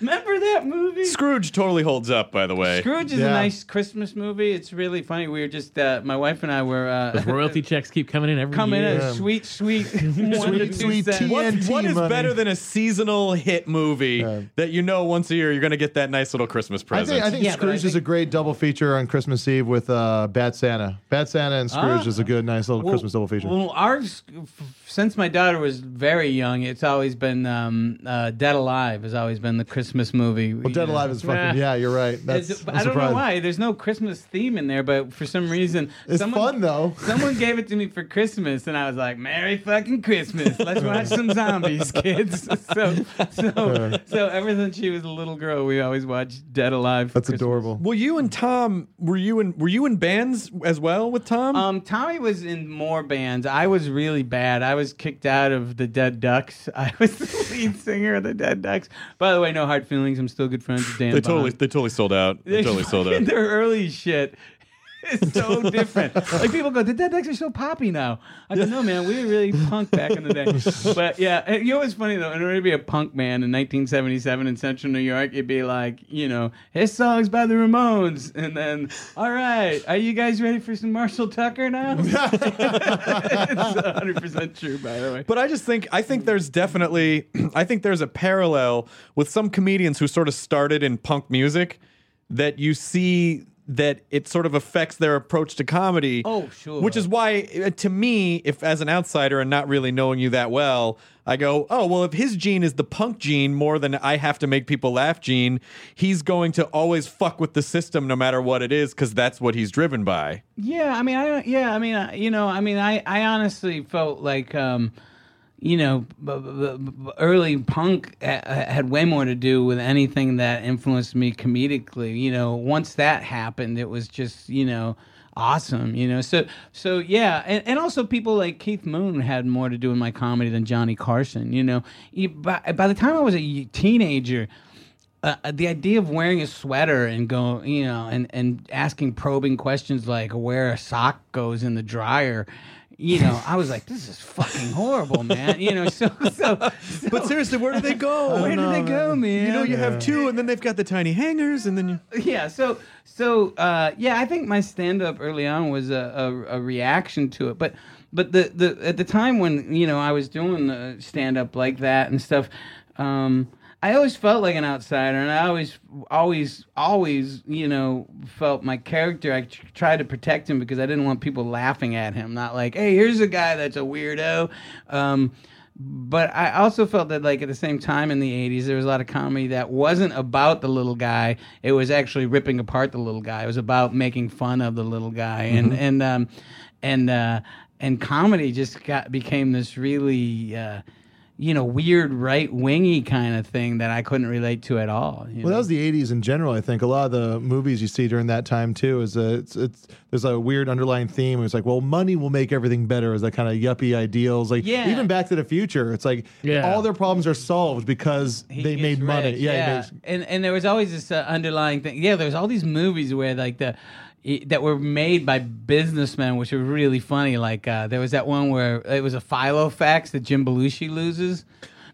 remember that movie? Scrooge totally holds up, by the way. Scrooge is a nice Christmas movie. It's really funny. We were just uh, my wife and I were uh, Those royalty *laughs* checks keep coming in every coming year. in a sweet, sweet, *laughs* two sweet cents. tea. What, TNT what is money. better than a seasonal hit movie that you know once a year you're going to get that nice little Christmas I present? think, I think Yeah, but I Scrooge is a great double feature on Christmas Eve with uh, Bad Santa. Bad Santa and Scrooge Ah. is a good, nice little Well- Christmas double feature. Well, ours, f- since my daughter was very young, it's always been um, uh, Dead Alive has always been the Christmas movie. well, Dead Alive is fucking. Nah. Yeah, you're right. That's. It's- I'm I don't know why. There's no Christmas theme in there, but for some reason, It's someone, fun though. *laughs* Someone gave it to me for Christmas, and I was like, "Merry fucking Christmas! Let's watch some *laughs* zombies, kids." *laughs* So, so, so ever since she was a little girl, we always watched Dead Alive. for That's Christmas. adorable. well, you and Tom were you in were you in bands as well with Tom? Um, Tommy was in more bands. I was really bad. I was kicked out of the Dead Ducks. *laughs* I was the lead singer of the Dead Ducks. By the way, no hard feelings. I'm still good friends with Dan. they totally they totally sold out. They *laughs* totally sold out. Their early shit is so different. like people go, the Dead Ducks are so poppy now. I go, no, man, we were really punk back in the day. But yeah, and you know what's funny though? In order to be a punk man in 1977 in Central New York, it'd be like, you know, his songs by the Ramones, and then, all right, are you guys ready for some Marshall Tucker now? *laughs* it's 100 percent true, by the way. But I just think I think there's definitely *clears throat* I think there's a parallel with some comedians who sort of started in punk music that you see that it sort of affects their approach to comedy. Oh, sure. Which is why uh, to me, if as an outsider and not really knowing you that well, I go, "Oh, well if his gene is the punk gene more than I have to make people laugh gene, he's going to always fuck with the system no matter what it is cuz that's what he's driven by." Yeah, I mean, I don't. Yeah, I mean, I- you know, I mean, I, I honestly felt like, um, you know, b- b- b- early punk ha- had way more to do with anything that influenced me comedically. You know, once that happened, it was just, you know, awesome. You know, so so yeah, and, and also people like Keith Moon had more to do in my comedy than Johnny Carson. You know, by, by the time I was a teenager uh, the idea of wearing a sweater and go, you know, and, and asking probing questions like where a sock goes in the dryer, you know, I was like, this is fucking horrible, man. You know, so *laughs* so. so But seriously, where do they go? *laughs* where do they go, man? You know, you have two, and then they've got the tiny hangers, and then you. *laughs* yeah so so uh yeah i think my stand up early on was a, a, a reaction to it but but the the at the time when you know i was doing the stand up like that and stuff um I always felt like an outsider, and I always, always, always, you know, felt my character. I tr- tried to protect him because I didn't want people laughing at him. Not like, hey, here's a guy that's a weirdo. Um, but I also felt that like at the same time in the 80s there was a lot of comedy that wasn't about the little guy it was actually ripping apart the little guy it was about making fun of the little guy and and um and uh and comedy just got became this really. Uh, you know, weird right wingy kind of thing that I couldn't relate to at all. you Well, that was the '80s in general. I think a lot of the movies you see during that time too is a, it's, it's there's a weird underlying theme. It's like, well, money will make everything better. Is that kind of yuppie ideals? Like Yeah. even Back to the Future, it's like Yeah. all their problems are solved because He they gets made money. rich, Yeah, he makes- and and there was always this uh, underlying thing. Yeah, there's all these movies where like the i- that were made by businessmen, which were really funny. Like uh, there was that one where it was a Filofax that Jim Belushi loses.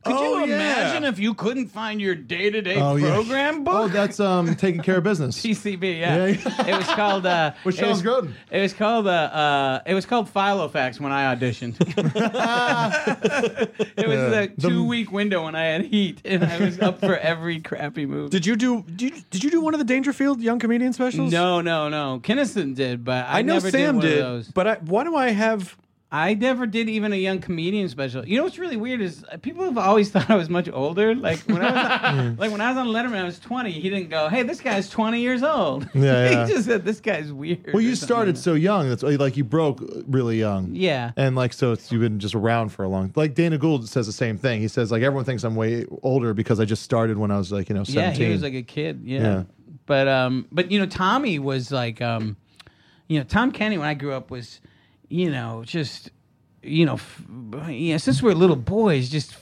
Could Oh, you yeah. imagine if you couldn't find your day to day Oh, yeah. program book? Oh, that's um taking care of business. *laughs* TCB, yeah. Yeah. it was called. Uh, *laughs* With it Sean was- Grodin. It was called. Uh, uh, it was called Filofax when I auditioned. *laughs* it was Yeah. a The- two week window when I had heat, and I was up for every crappy movie. Did you do? Did you, did you do one of the Dangerfield Young Comedian specials? No, no, no. Kinison did, but I, I know never Sam did. One did, Of those. but I, why do I have? I never did even a young comedian special. You know what's really weird is uh, people have always *laughs* thought I was much older. Like when I was *laughs* like when I was on Letterman, I was twenty. He didn't go, "Hey, this guy's twenty years old." Yeah, *laughs* yeah. he just said, "This guy's weird." Well, or you something started like so young. That's like you broke really young. Yeah. And like so, it's, you've been just around for a long. Like Dana Gould says the same thing. He says like everyone thinks I'm way older because I just started when I was like you know that. Yeah, seventeen. he was like a kid. Yeah. Yeah. But um, but you know, Tommy was like um, you know, Tom Kenny when I grew up was, you know, just you know, f- yeah, since we're little boys, just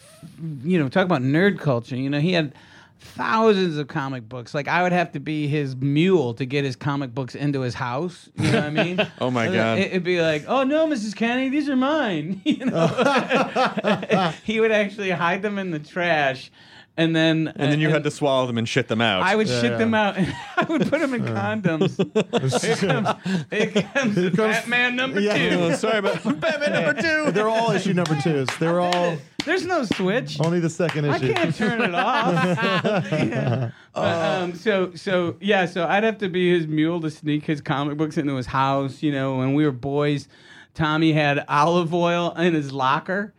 you know, talk about nerd culture. You know, he had thousands of comic books. Like I would have to be his mule to get his comic books into his house. You know what I mean? *laughs* Oh my God. It, would be like, oh no, Mrs. Kenny, these are mine. *laughs* You know, *laughs* he would actually hide them in the trash. And then, And then you had to swallow them and shit them out. I would shit yeah. them out and *laughs* I would put them in condoms. *laughs* here comes, here comes *laughs* Batman number Yeah. two. Sorry about Batman number two. They're all issue number twos. They're all There's no switch. only the second I issue. can't turn it off. Yeah. But, um, so so yeah, so I'd have to be his mule to sneak his comic books into his house. You know, when we were boys, Tommy had olive oil in his locker.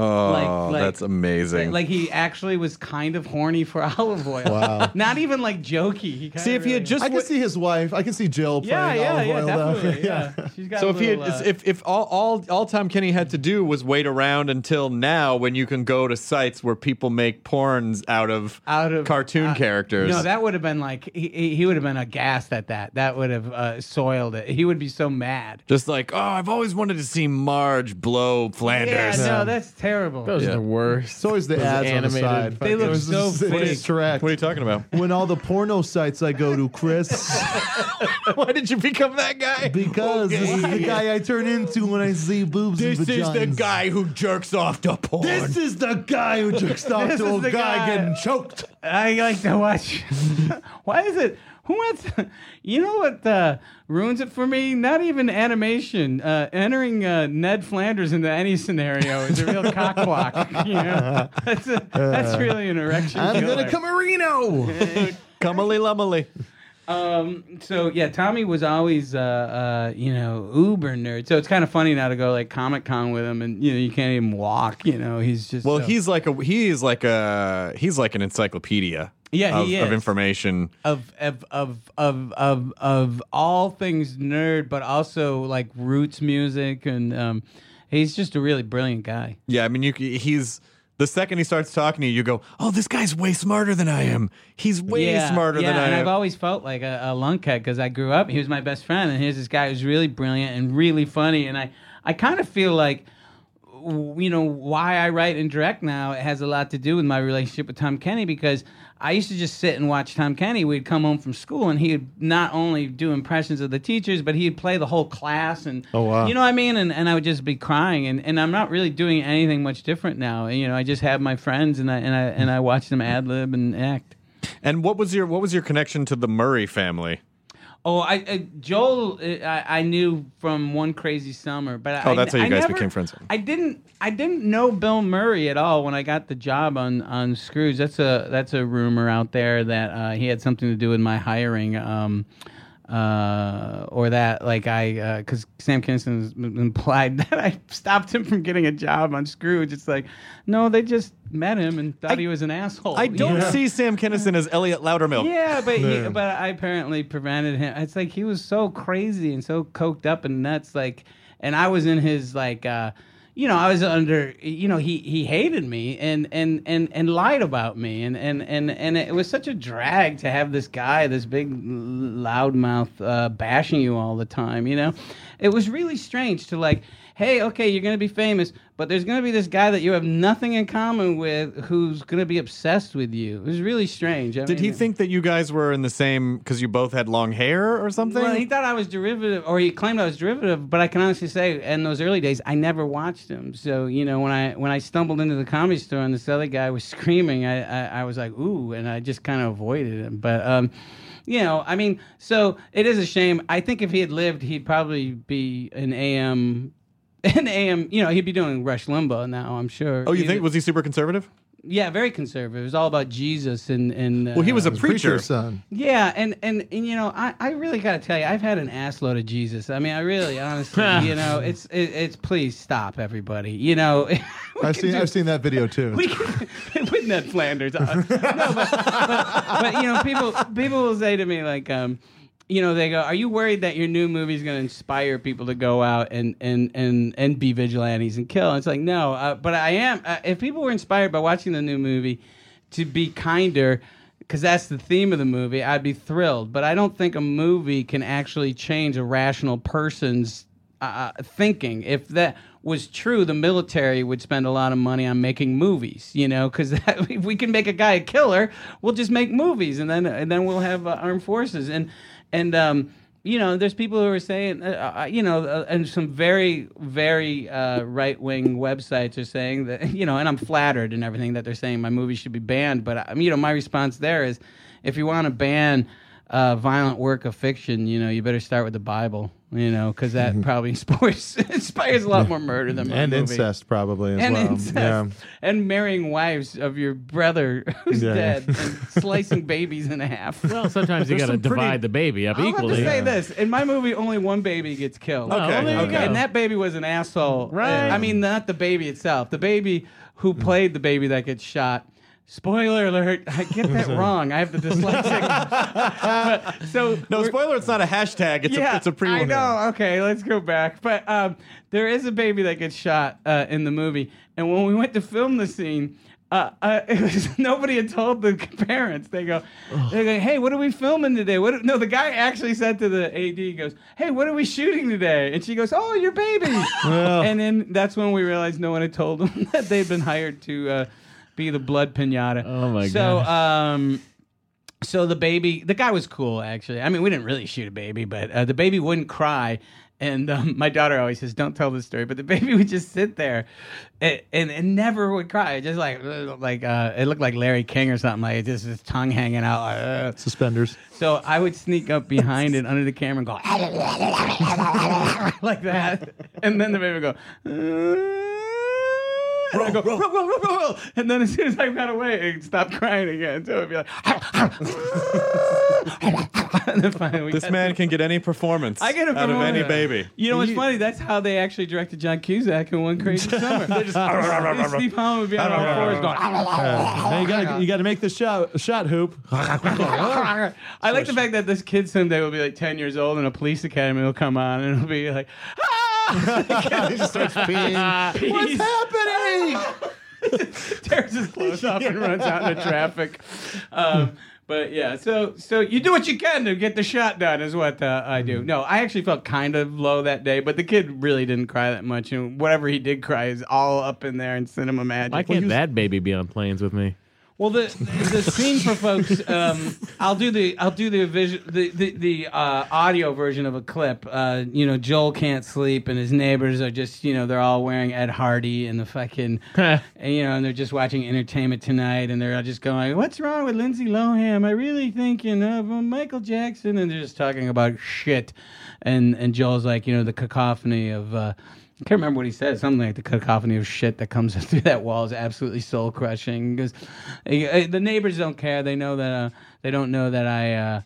Oh, Like- like- that's amazing. Like he actually was kind of horny for *laughs* olive oil. Wow. Not even like jokey. He See, if he had just I can see his wife. I can see Jill yeah, playing yeah, olive yeah, oil. though. definitely. *laughs* Yeah. She's got So a if he had, uh, if if all, all all Tom Kenny had to do was wait around until now, when you can go to sites where people make porns out of out of cartoon uh, characters. No, that would have been like he, he he would have been aghast at that. That would have uh, soiled it. He would be so mad. just like, oh, I've always wanted to see Marge blow Flanders. Yeah, Flanders. no, that's terrible. Those Yeah. are the worst. It's always the Those ads on the side. They look It was so just- fake. It's correct. What are you talking about? *laughs* when all the porno sites I go to, Chris, *laughs* Why did you become that guy? because this is the guy I turn into when I see boobs This and is the vaginas. guy who jerks off to porn. This is the guy who jerks off This to a the guy, guy. getting choked. I like to watch. *laughs* Why is it? Who wants? You know what uh, ruins it for me? Not even animation. Uh, entering uh, Ned Flanders into any scenario is a real cockblock. *laughs* You know? *laughs* That's a, that's really an erection. I'm killer. gonna come Marino. Cummily *laughs* lummily. Um. So yeah, Tommy was always, uh, uh, you know, uber nerd. So it's kind of funny now to go like Comic Con with him, and you know, you can't even walk. You know, he's just Well, so- he's like a he is like a he's like an encyclopedia. Yeah, of, he of information. of of of of of of all things nerd, but also like roots music, and um, he's just a really brilliant guy. Yeah, I mean, you he's the second he starts talking to you, you go, "Oh, this guy's way smarter than I am. He's way yeah, smarter yeah, than I and am." I've always felt like a, a lunkhead because I grew up. He was my best friend, and here's this guy who's really brilliant and really funny. And I, I kind of feel like, you know, why I write and direct now. It has a lot to do with my relationship with Tom Kenny because I used to just sit and watch Tom Kenny. We'd come home from school, and he'd not only do impressions of the teachers, but he'd play the whole class. And Oh, wow. you know what I mean? And and I would just be crying. And, and I'm not really doing anything much different now. You know, I just have my friends, and I and I and I watch them ad lib and act. and what was your what was your connection to the Murray family? Oh, I, I Joel, uh, I, I knew from one crazy summer, but Oh, I, that's how you I guys never- became friends. I didn't, I didn't know Bill Murray at all when I got the job on on Scrooge. That's a that's a rumor out there that uh, he had something to do with my hiring. Um, uh, or that like I because Sam Kinison implied *laughs* that I stopped him from getting a job on Scrooge. It's like no, they just met him and thought he was an asshole. I don't know? see Sam Kinison as Elliot Loudermilk. Yeah, but he, but I apparently prevented him. It's like he was so crazy and so coked up and nuts. Like, and I was in his like, uh, you know, I was under. You know, he he hated me and and and and lied about me and and and and it was such a drag to have this guy, this big loudmouth, uh, bashing you all the time. You know, it was really strange to like. Hey, okay, you're gonna be famous, but there's gonna be this guy that you have nothing in common with who's gonna be obsessed with you. It was really strange. I Did he think that you guys were in the same because you both had long hair or something? well, he thought I was derivative, or he claimed I was derivative. But I can honestly say, in those early days, I never watched him. So you know, when I when I stumbled into the comedy store and this other guy was *laughs* screaming, I I, I was like, ooh, and I just kind of avoided him. But um, you know, I mean, so it is a shame. I think if he had lived, he'd probably be an AM. *laughs* An AM, you know, he'd be doing Rush Limbaugh now. I'm sure. oh, you He'd- think was he super conservative? Yeah, very conservative. It was all about Jesus and and. Well, he was a uh, preacher. Preacher's son. yeah, and, and, and you know, I, I really got to tell you, I've had an ass load of Jesus. I mean, I really, honestly, *laughs* you know, it's it, it's please stop, everybody. You know, *laughs* we I've can seen do- I've seen that video too. we can, with Ned Flanders. Uh, no, but, but, but you know, people people will say to me like, um, you know, they go, "Are you worried that your new movie is going to inspire people to go out and and and and be vigilantes and kill?" And it's like, no, uh, but I am. Uh, if people were inspired by watching the new movie to be kinder. Because that's the theme of the movie, I'd be thrilled. But I don't think a movie can actually change a rational person's uh, thinking. If that was true, the military would spend a lot of money on making movies. You know, because *laughs* if we can make a guy a killer, we'll just make movies, and then and then we'll have uh, armed forces. And and um, you know, there's people who are saying, uh, uh, you know, uh, and some very very uh, right wing websites are saying that, *laughs* you know, and I'm flattered and everything that they're saying my movie should be banned. But I mean, you know, my response there is, if you want to ban uh, violent work of fiction, you know, you better start with the Bible, you know, because that probably *laughs* inspires, inspires a lot more murder than my and movie. incest probably as And well. incest. Yeah. And marrying wives of your brother *laughs* who's Yeah. dead and *laughs* slicing babies in half. Well, sometimes you got to some pretty- divide the baby up I'll have equally. to say this: in my movie, only one baby gets killed. Oh, well, there you okay. go. And that baby was an asshole. Right. I mean, not the baby itself. The baby who played the baby that gets shot. Spoiler alert! I get that wrong. I have the dyslexic. But- *laughs* so No, spoiler. It's not a hashtag. It's yeah, a it's a pre. I know. Okay, let's go back. But um, there is a baby that gets shot uh, in the movie, and when we went to film the scene. Uh, uh, *laughs* it was, nobody had told the parents. They go, they go, hey, what are we filming today? What? No, the guy actually said to the AD, he goes, hey, what are we shooting today? And she goes, oh, your baby. *laughs* and then that's when we realized no one had told them that they'd been hired to uh, be the blood pinata. Oh, my god. So, um, so the baby, the guy was cool actually. I mean, we didn't really shoot a baby, but uh, the baby wouldn't cry. And um, *laughs* my daughter always says, "Don't tell this story," but the *laughs* baby would just sit there, and and, and never would cry. It just like like uh, it looked like Larry King or something. Like just his tongue hanging out. like, uh. Suspenders. So I would sneak up behind it under the camera and go *laughs* like that, and then the baby would go. "Uh," and I go, and then as soon as I got away, it'd stop crying again. So it'd be like, *laughs* and then finally we This got- man can get any performance I get it out of any him. baby. You know what's funny? That's how they actually directed John Cusack in One Crazy *laughs* Summer. they just Steve Holland would be on all fours going. Hey, you got you got to make the shot shot hoop. *laughs* I like the fact that this kid someday will be like 10 years old and a police academy will come on and it'll be like, ah! He just starts peeing. What's happening? Tears his clothes off and runs out into traffic. Um, but yeah, so so you do what you can to get the shot done is what uh, I do. No, I actually felt kind of low that day, but the kid really didn't cry that much, and whatever he did cry is all up in there in cinema magic. Why can't that baby be on planes with me? Well, the the scene for folks, um, I'll do the I'll do the vision the the, the uh, audio version of a clip. Uh, you know, Joel can't sleep, and his neighbors are just you know they're all wearing Ed Hardy and the fucking *laughs* and, you know, and they're just watching Entertainment Tonight, and they're all just going, "What's wrong with Lindsay Lohan? I really thinking of uh, Michael Jackson," and they're just talking about shit, and and Joel's like, you know, the cacophony of. Uh, I can't remember what he said. Something like the cacophony of shit that comes *laughs* through that wall is absolutely soul crushing. Because the neighbors don't care. They know that uh, they don't know that I uh,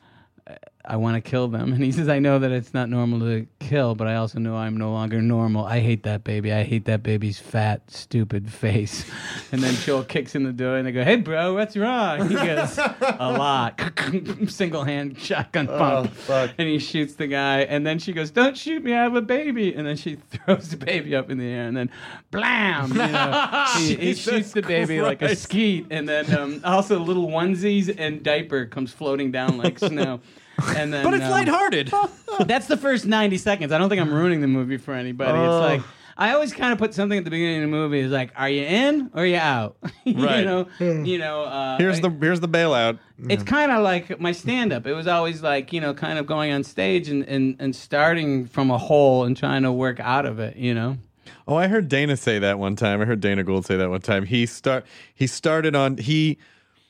I want to kill them. *laughs* And he says, I know that it's not normal to kill, but I also know I'm no longer normal. I hate that baby. I hate that baby's fat, stupid face. *laughs* And then Joel kicks in the door and they go, Hey, bro, what's wrong? He goes, A lot. *laughs* Single hand shotgun pump. And he shoots the guy. And then she goes, Don't shoot me. I have a baby. And then she throws the baby up in the air. And then, blam! You know, he, he shoots the baby like a skeet. And then um, also little onesies and diaper comes floating down like snow. And then, *laughs* But it's um, lighthearted. *laughs* that's the first 90 seconds. I don't think I'm ruining the movie for anybody. It's like I always kind of put something at the beginning of the movie. Is like, are you in or are you out? *laughs* you Right. know, you know. Uh, Here's I- the here's the bailout. It's kind of like my stand-up. It was always like you know, kind of going on stage and, and and starting from a hole and trying to work out of it. You know. Oh, I heard Dana say that one time. I heard Dana Gould say that one time. He start he started on he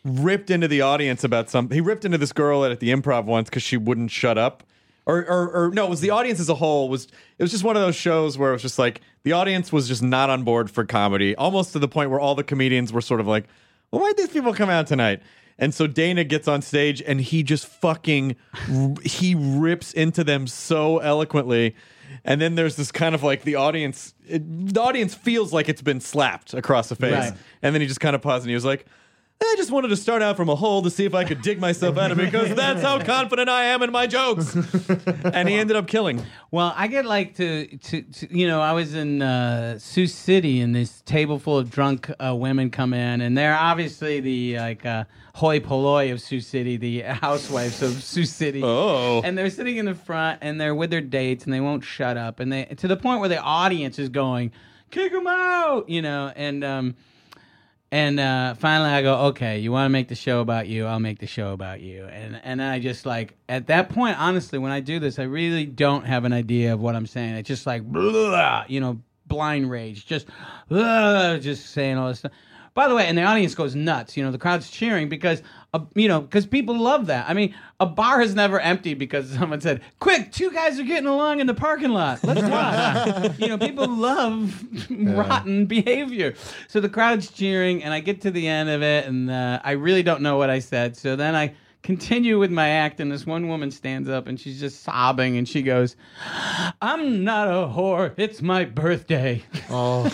ripped into the audience about something. He ripped into this girl at the improv once because she wouldn't shut up. Or, or, or no, it was the audience as a whole was it was just one of those shows where it was just like the audience was just not on board for comedy, almost to the point where all the comedians were sort of like, well, why'd these people come out tonight? And so Dana gets on stage and he just fucking he rips into them so eloquently. And then there's this kind of like the audience it, the audience feels like it's been slapped across the face. Right. And then he just kind of paused and he was like, I just wanted to start out from a hole to see if I could dig myself out of it because that's how *laughs* confident I am in my jokes. and he ended up killing. Well, I get like to, to, to you know, I was in uh, Sioux City and this table full of drunk uh, women come in, and they're obviously the like uh, hoi polloi of Sioux City, the housewives of Sioux City. Oh. And they're sitting in the front and they're with their dates and they won't shut up. And they, to the point where the audience is going, kick them out, you know, and, um, and uh, finally, I go, okay, you want to make the show about you? I'll make the show about you. And and I just like at that point, honestly, when I do this, I really don't have an idea of what I'm saying. It's just like, blah, *laughs* you know, blind rage, just, blah, *laughs* just saying all this stuff. By the way, and the audience goes nuts. You know, the crowd's cheering because, uh, you know, because people love that. I mean, a bar has never emptied because *laughs* someone said, "Quick, two guys are getting along in the parking lot. Let's watch." *laughs* you know, people love *laughs* rotten behavior. So the crowd's cheering, and I get to the end of it, and uh, I really don't know what I said. So then I continue with my act, and this one woman stands up, and she's just sobbing, and she goes, "I'm not a whore. It's my birthday." Oh,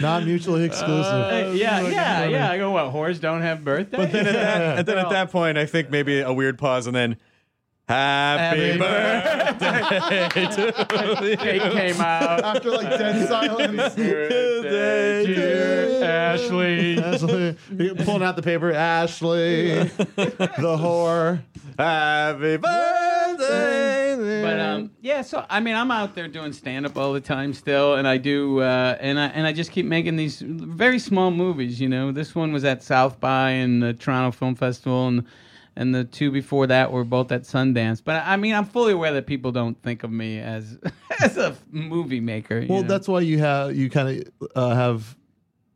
not mutually exclusive. Uh, yeah, yeah, yeah. I go, what? Whores don't have birthdays? But then at that, *laughs* and then at that point, I think maybe a weird pause and then happy, Happy birthday to cake came out. After like dead silence, Birthday to Ashley. Ashley pulling out the paper. Ashley, the whore. Happy birthday. But um, yeah. So I mean, I'm out there doing stand up all the time still, and I do, uh, and I and I just keep making these very small movies. You know, this one was at South by and the Toronto Film Festival, and and the two before that were both at Sundance. But I mean, I'm fully aware that people don't think of me as *laughs* as a movie maker. you Well, know? that's why you have you kind of uh, have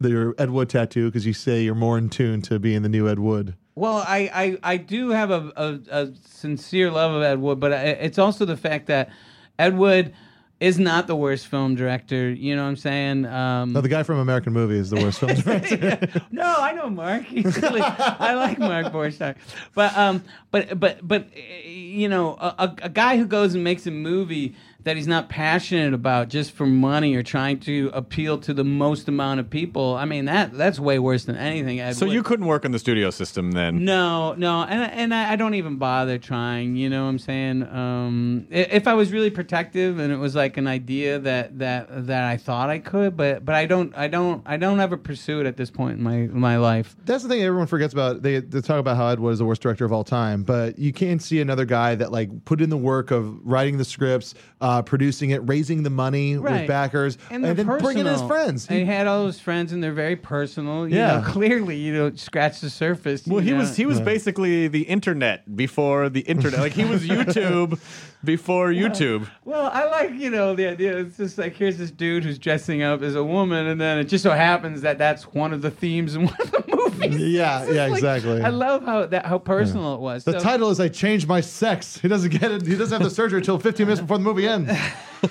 the, your Ed Wood tattoo because you say you're more in tune to being the new Ed Wood. Well, I, I, I do have a, a, a sincere love of Ed Wood, but I, it's also the fact that Ed Wood is not the worst film director. You know what I'm saying? Um, No, the guy from American Movie is the worst film *laughs* director. no, I know Mark. He's really, I like Mark Borchardt, but um, but but but you know, a- a guy who goes and makes a movie that he's not passionate about just for money or trying to appeal to the most amount of people. I mean that that's way worse than anything. Ed So Wood- you couldn't work in the studio system then? no, no, and and I, I don't even bother trying. You know what I'm saying? Um, if I was really protective and it was like an idea that that that I thought I could, but but I don't, I don't, I don't ever pursue it at this point in my in my life. That's the thing everyone forgets about. They, they talk about how Ed was the worst director of all time, but you can't see another guy that like put in the work of writing the scripts, uh, Uh, producing it, raising the money with backers, And, and, they're then bringing his friends. And he had all those friends, and they're very personal. You Yeah. know, *laughs* clearly, you know, scratch the surface. Well, he know. was he was basically the internet before the internet. Like he was *laughs* YouTube before YouTube. Well, I like, you know, the idea. It's just like here's this dude who's dressing up as a woman, and then it just so happens that that's one of the themes in one of the movies. *laughs* Yeah, yeah, like- exactly. I love how that how personal it was. the So- title is "I Changed My Sex." He doesn't get it. He doesn't have the surgery until 15 minutes before the movie ends. *laughs*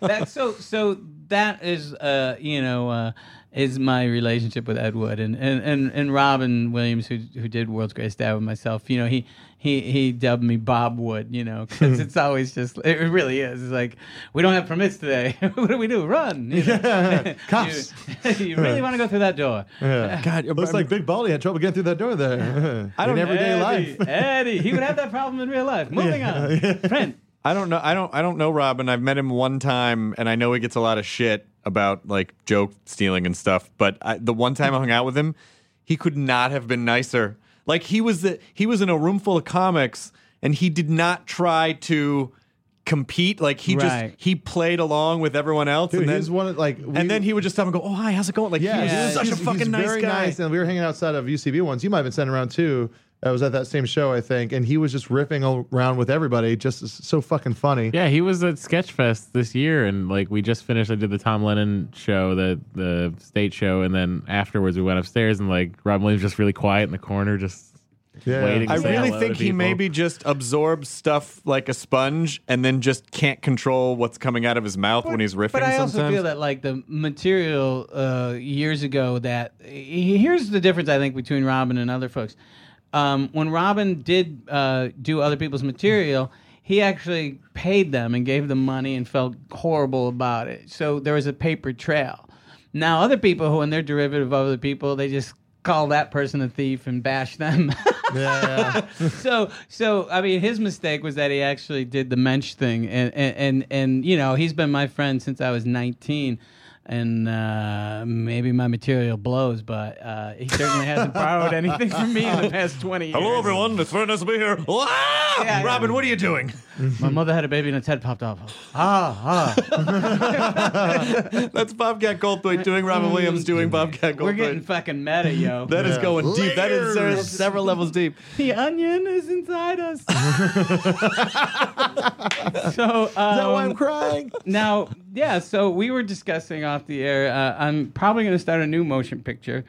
that, so so that is, uh, you know, uh, is my relationship with Ed Wood and and and, and Robin Williams, who who did World's Greatest Dad with myself. You know, he he he dubbed me Bob Wood. You know, because *laughs* it's always just it really is. It's like we don't have permits today. *laughs* what do we do? Run. You know? Cops. *laughs* you, you really want to go through that door? Yeah. God, Looks like Big Baldy had trouble getting through that door there. I don't- in everyday Eddie, life. Eddie, he would have that problem in real life. Moving on. Print. I don't know. I don't. I don't know Robin. I've met him one time, and I know he gets a lot of shit about like joke stealing and stuff. But I, the one time I hung out with him, he could not have been nicer. Like he was the he was in a room full of comics, and he did not try to compete. Like he Right. just he played along with everyone else, Dude, and then he's one of like, we- and then he would just stop and go, "Oh hi, how's it going?" Like yeah, he was he's- such he's- a fucking he's nice very guy. nice. And we were hanging outside of UCB once. You might have been sitting around too. I was at that same show, I think, and he was just riffing around with everybody, just so fucking funny. Yeah, he was at Sketchfest this year, and like we just finished. I did the Tom Lennon show, the the state show, and then afterwards we went upstairs, and like Rob Williams just really quiet in the corner, just Yeah. waiting. I really think he people. maybe just absorbs stuff like a sponge and then just can't control what's coming out of his mouth when he's riffing But I also feel that like the material uh, years ago that here's the difference I think between Robin and other folks. Um, when Robin did uh, do other people's material, he actually paid them and gave them money and felt horrible about it. So there was a paper trail. Now other people who, when they're derivative of other people, they just call that person a thief and bash them. *laughs* Yeah, yeah. *laughs* so so I mean his mistake was that he actually did the mensch thing and and and, and you know he's been my friend since I was 19 and uh, maybe my material blows but uh, he certainly hasn't borrowed anything from me in the past 20 years. Hello, everyone. It's very nice to be here. Wow! Yeah, Robin, yeah. what are you doing? My mother had a baby and its head popped off. Ah, ah. *laughs* That's Bobcat Goldthwait doing Robin Williams doing Bobcat Goldthwait. We're getting fucking meta, yo. that is going deep. That is uh, several levels deep. *laughs* the onion is inside us. *laughs* so um, Is that why I'm crying? now, yeah, so we were discussing off the air. Uh, I'm probably going to start a new motion picture.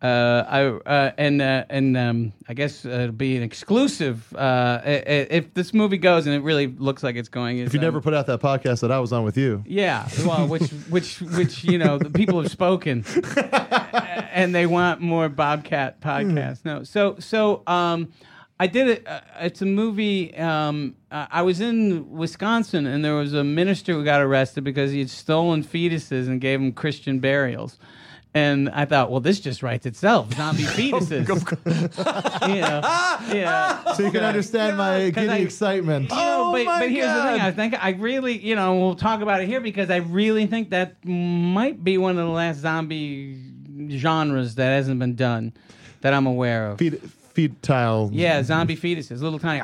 Uh, I uh, and uh, and um, I guess uh, it'll be an exclusive. Uh, i- i- if this movie goes and it really looks like it's going, If you never put out that podcast that I was on with you, yeah, well, which *laughs* which which you know the people have spoken, *laughs* and they want more Bobcat podcasts. No, so so um, I did it. Uh, it's a movie. Um, uh, I was in Wisconsin, and there was a minister who got arrested because he had stolen fetuses and gave them Christian burials. And I thought, well, this just writes itself. Zombie *laughs* fetuses. you know, *laughs* yeah. so you can understand my giddy I- excitement. You know, Oh but, my but here's the thing. I think I really, you know, we'll talk about it here because I really think that might be one of the last zombie genres that hasn't been done that I'm aware of. Feed, feed tile. Yeah, zombie fetuses, little tiny,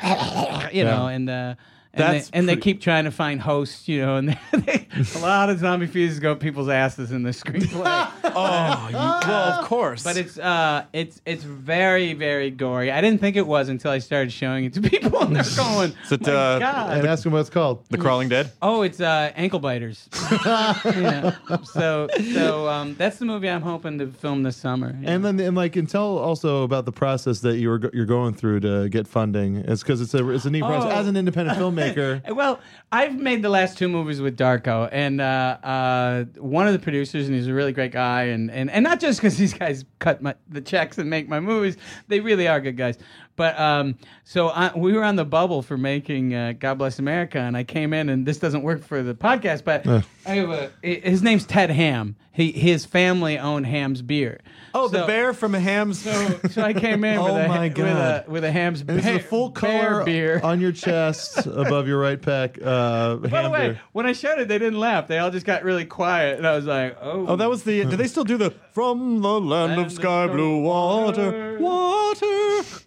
*laughs* you know, and uh, and, That's they, and they keep trying to find hosts, you know, and *laughs* they, a lot of zombie fetuses go up people's asses in the screenplay. *laughs* Oh, you, well, of course. But it's uh, it's it's very very gory. I didn't think it was until I started showing it to people, and they're going, Is it, "My uh, God!" And ask them what it's called. The Crawling Dead. Oh, it's uh, ankle biters. *laughs* yeah. So, so um, that's the movie I'm hoping to film this summer. yeah. And then, and like, and tell also about the process that you were go- you're going through to get funding. It's because it's a it's a neat process Oh. as an independent filmmaker. *laughs* Well, I've made the last two movies with Darko, and uh, uh, one of the producers, and he's a really great guy, and, and, and not just because these guys cut my, the checks and make my movies, they really are good guys. But um, so I, we were on the bubble for making uh, God Bless America, and I came in, and this doesn't work for the podcast, but I have a, his name's Ted Hamm. He, his family owned Hamm's beer. Oh, the bear from Hamm's. So, so I came in *laughs* with, Oh a, my with a God. with a Hamm's And this bear, is a full color beer. on your chest *laughs* above your right pec. Uh, By the way, beer. when I showed it, they didn't laugh. They all just got really quiet, and I was like, "Oh, Oh, that was the. Do they still do the from the land Land of of sky blue water, water." water?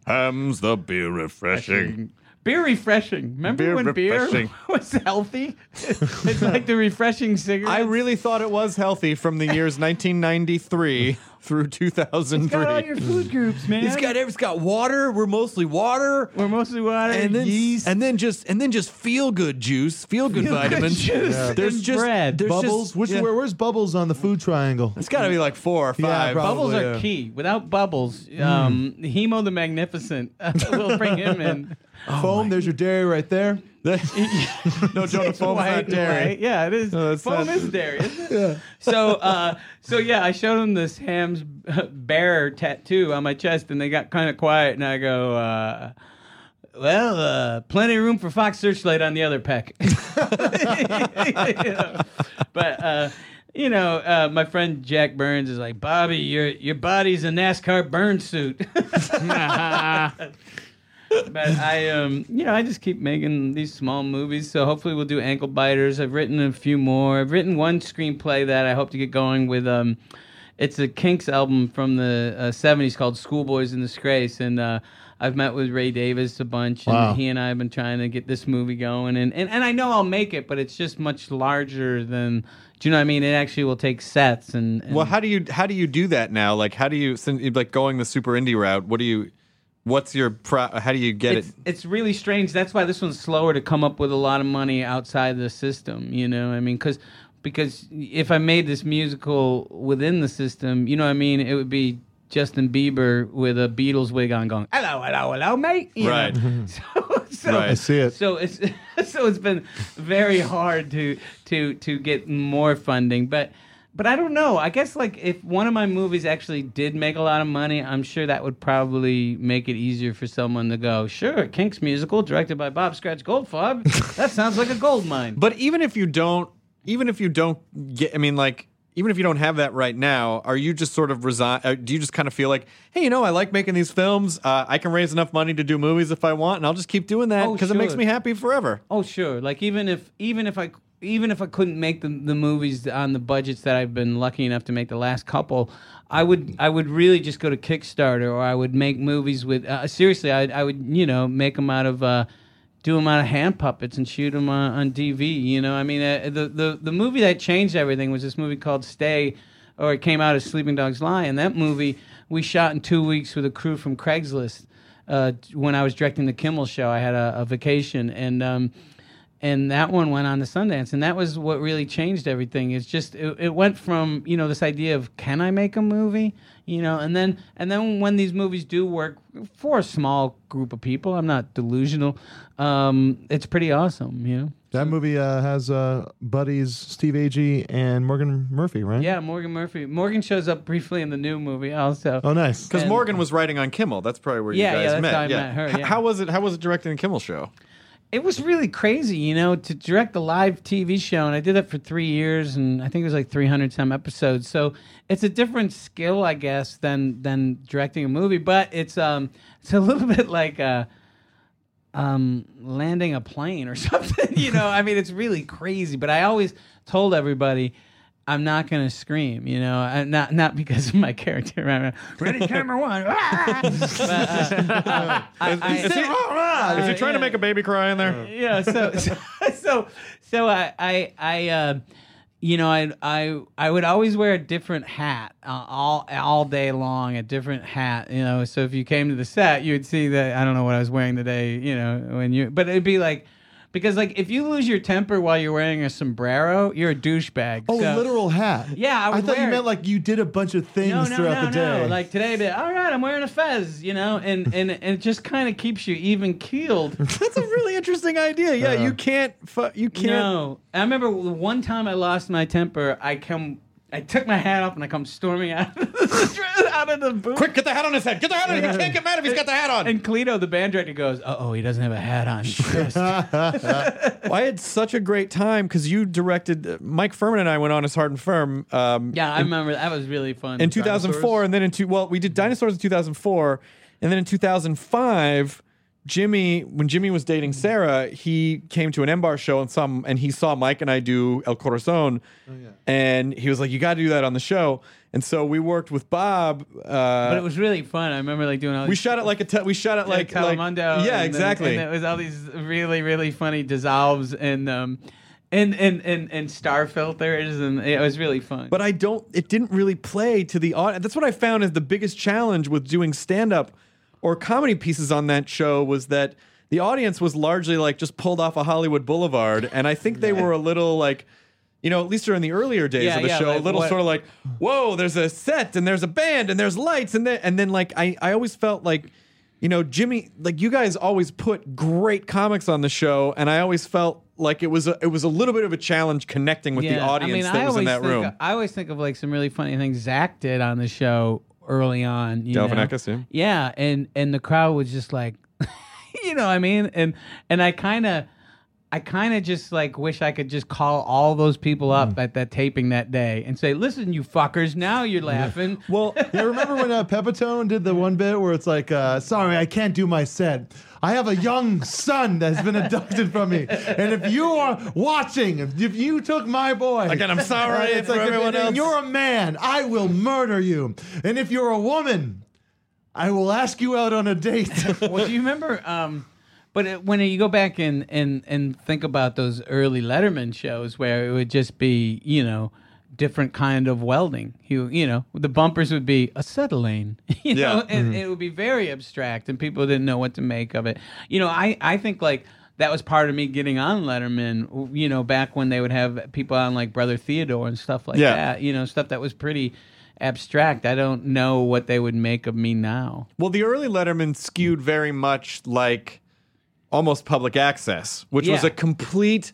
Hamm's the beer refreshing. Beer refreshing." Remember Beer when refreshing. beer *laughs* was healthy? it's like the refreshing cigarette. I really thought it was healthy from the years *laughs* 1993 through 2003. got all your food groups, man. It's got it's got water. We're mostly water. We're mostly water and then yeast. and then just and then just feel good juice, feel good vitamins. juice There's and just bread. There's bubbles. Just, Which yeah. where, where's bubbles on the food triangle? It's got to be like four or Yeah, five. probably. Bubbles are yeah. key. Without bubbles, um, Hemo the Magnificent *laughs* will bring him in. Foam. There's your dairy right there. *laughs* no, Jonah Foam's white not dairy. white. Yeah, it is. No, Foam not- is dairy, isn't it? So, uh, so yeah, I showed them this Hamm's bear tattoo on my chest, and they got kind of quiet. And I go, uh, "Well, uh, plenty of room for Fox Searchlight on the other peck." *laughs* You know? But uh, you know, uh, my friend Jack Burns is like, "Bobby, your your body's a NASCAR burn suit." *laughs* but I um you know I just keep making these small movies so hopefully we'll do ankle biters I've written a few more I've written one screenplay that I hope to get going with um it's a Kinks album from the uh, 70s called Schoolboys in Disgrace and uh I've met with Ray Davies a bunch and Wow. he and I have been trying to get this movie going and, and and I know I'll make it but it's just much larger than do you know what I mean it actually will take sets and, and Well, how do you how do you do that now? Like, how do you like going the super indie route? What do you? What's your pro? How do you get it's, it? it's really strange. That's why this one's slower to come up with a lot of money outside the system. You know, I mean, because because if I made this musical within the system, you know, what I mean, it would be Justin Bieber with a Beatles wig on, going, "Hello, hello, hello, mate." You? Right. *laughs* So, so, Right. I see it. So it's *laughs* so it's been very hard to to to get more funding, but. But I don't know. I guess like if one of my movies actually did make a lot of money, I'm sure that would probably make it easier for someone to go, sure, Kinks musical directed by Bob Scratch Goldfarb. that sounds like a gold mine. *laughs* But even if you don't, even if you don't get, I mean, like, even if you don't have that right now, are you just sort of resign? Uh, do you just kind of feel like, hey, you know, I like making these films. Uh, I can raise enough money to do movies if I want, and I'll just keep doing that Oh, because it makes me happy forever. Oh sure. Like even if even if I even if I couldn't make the the movies on the budgets that I've been lucky enough to make the last couple, I would I would really just go to Kickstarter or I would make movies with uh, seriously I I would you know make them out of uh, do them out of hand puppets and shoot them on, on DV. You know I mean uh, the the the movie that changed everything was this movie called Stay, or it came out as Sleeping Dogs Lie, and that movie we shot in two weeks with a crew from Craigslist uh, when I was directing the Kimmel show. I had a, a vacation, and um, and that one went on to Sundance, and that was what really changed everything. It's just it, it went from you know this idea of can I make a movie, you know, and then and then when these movies do work for a small group of people, I'm not delusional. Um, it's pretty awesome, you know. That movie uh, has uh, buddies Steve Agee and Morgan Murphy, right? Yeah, Morgan Murphy. Morgan shows up briefly in the new movie also. Oh, nice. Because Morgan was writing on Kimmel. That's probably where Yeah, you yeah, guys that's met. how I met her, yeah. How was it? How was it directing the Kimmel show? It was really crazy, you know, to direct a live TV show, and I did that for three years, and I think it was like 300 some episodes. So it's a different skill, I guess, than than directing a movie, but it's um it's a *laughs* little bit like uh um landing a plane or *laughs* something, you know. I mean, it's really crazy, but I always told everybody. I'm not gonna scream, you know, and not not because of my character. *laughs* right? Ready, camera one. *laughs* But, uh, I- I- Is he, is he trying to make a baby cry in there? yeah so *laughs* so so, so i i i uh you know i i i would always wear a different hat uh, all all day long a different hat you know so if you came to the set you would see that i don't know what i was wearing today you know when you but it'd be like because like if you lose your temper while you're wearing a sombrero you're a douchebag Oh, So- literal hat. Yeah, I would thought wear you meant like you did a bunch of things no, no, throughout no, the day. no. Like today, I'd be like, all right, I'm wearing a fez, you know, and and, *laughs* and it just kind of keeps you even keeled. That's a really interesting idea. Yeah, you uh, can't. Fu- you can't. No, I remember one time I lost my temper. I come, I took my hat off and I come storming out of the, out of the booth. Quick, get the hat on his head. Get the hat on. He can't get mad if he's got the hat on. And Cleto, the band director, goes, "Uh oh, he doesn't have a hat on." *laughs* Well, I had such a great time because you directed. uh, Mike Phirman and I went on as Hard 'n Phirm. Um, yeah, I remember that was really fun. in 2004 and then in two well we did dinosaurs in 2004 and then in 2005 jimmy when jimmy was dating sarah he came to an M bar show and some and he saw mike and i do el corazon and he was like you got to do that on the show and so we worked with bob uh, but it was really fun. I remember like doing all. we shot it like a te- we shot it like like, like yeah and then- exactly And it was all these really, really funny dissolves and um, and and and and star filters, and it was really fun. but I don't. It didn't really play to the audience. That's what I found is the biggest challenge with doing stand up or comedy pieces on that show was that the audience was largely like just pulled off a Hollywood Boulevard, and I think they were a little like. You know, at least during the earlier days Yeah, of the yeah, show, like a little what- sort of like, "Whoa, there's a set and there's a band and there's lights and then and then like I, I always felt like you know, Jimmy, like you guys always put great comics on the show, and I always felt like it was a, it was a little bit of a challenge connecting with the audience I mean, that I was in that think, room. I always think of like some really funny things Zach did on the show early on. You Delvin know? Eckes, yeah. Yeah, and and the crowd was just like, *laughs* you know, what I mean, and and I kind of. I kind of just like wish I could just call all those people up Mm. at that taping that day and say, "Listen, you fuckers, now you're laughing." Well, yeah, remember when uh, *laughs* Pepitone did the one bit where it's like, uh, "Sorry, I can't do my set. I have a young son that's been abducted from me, and if you are watching, if, if you took my boy, Again, I'm sorry it's for like, if- everyone if else. You're a man. I will murder you, and if you're a woman, I will ask you out on a date." *laughs* well, do you remember? Um, but it, when you go back and, and and think about those early Letterman shows where it would just be, you know, different kind of welding. You you know, the bumpers would be acetylene, *laughs* you Yeah. know, and mm-hmm. it would be very abstract, and people didn't know what to make of it. You know, I I think like. That was part of me getting on Letterman, you know, back when they would have people on like Brother Theodore and stuff like Yeah. that, you know, stuff that was pretty abstract. I don't know what they would make of me now. Well, the early Letterman skewed very much like almost public access, which was a complete,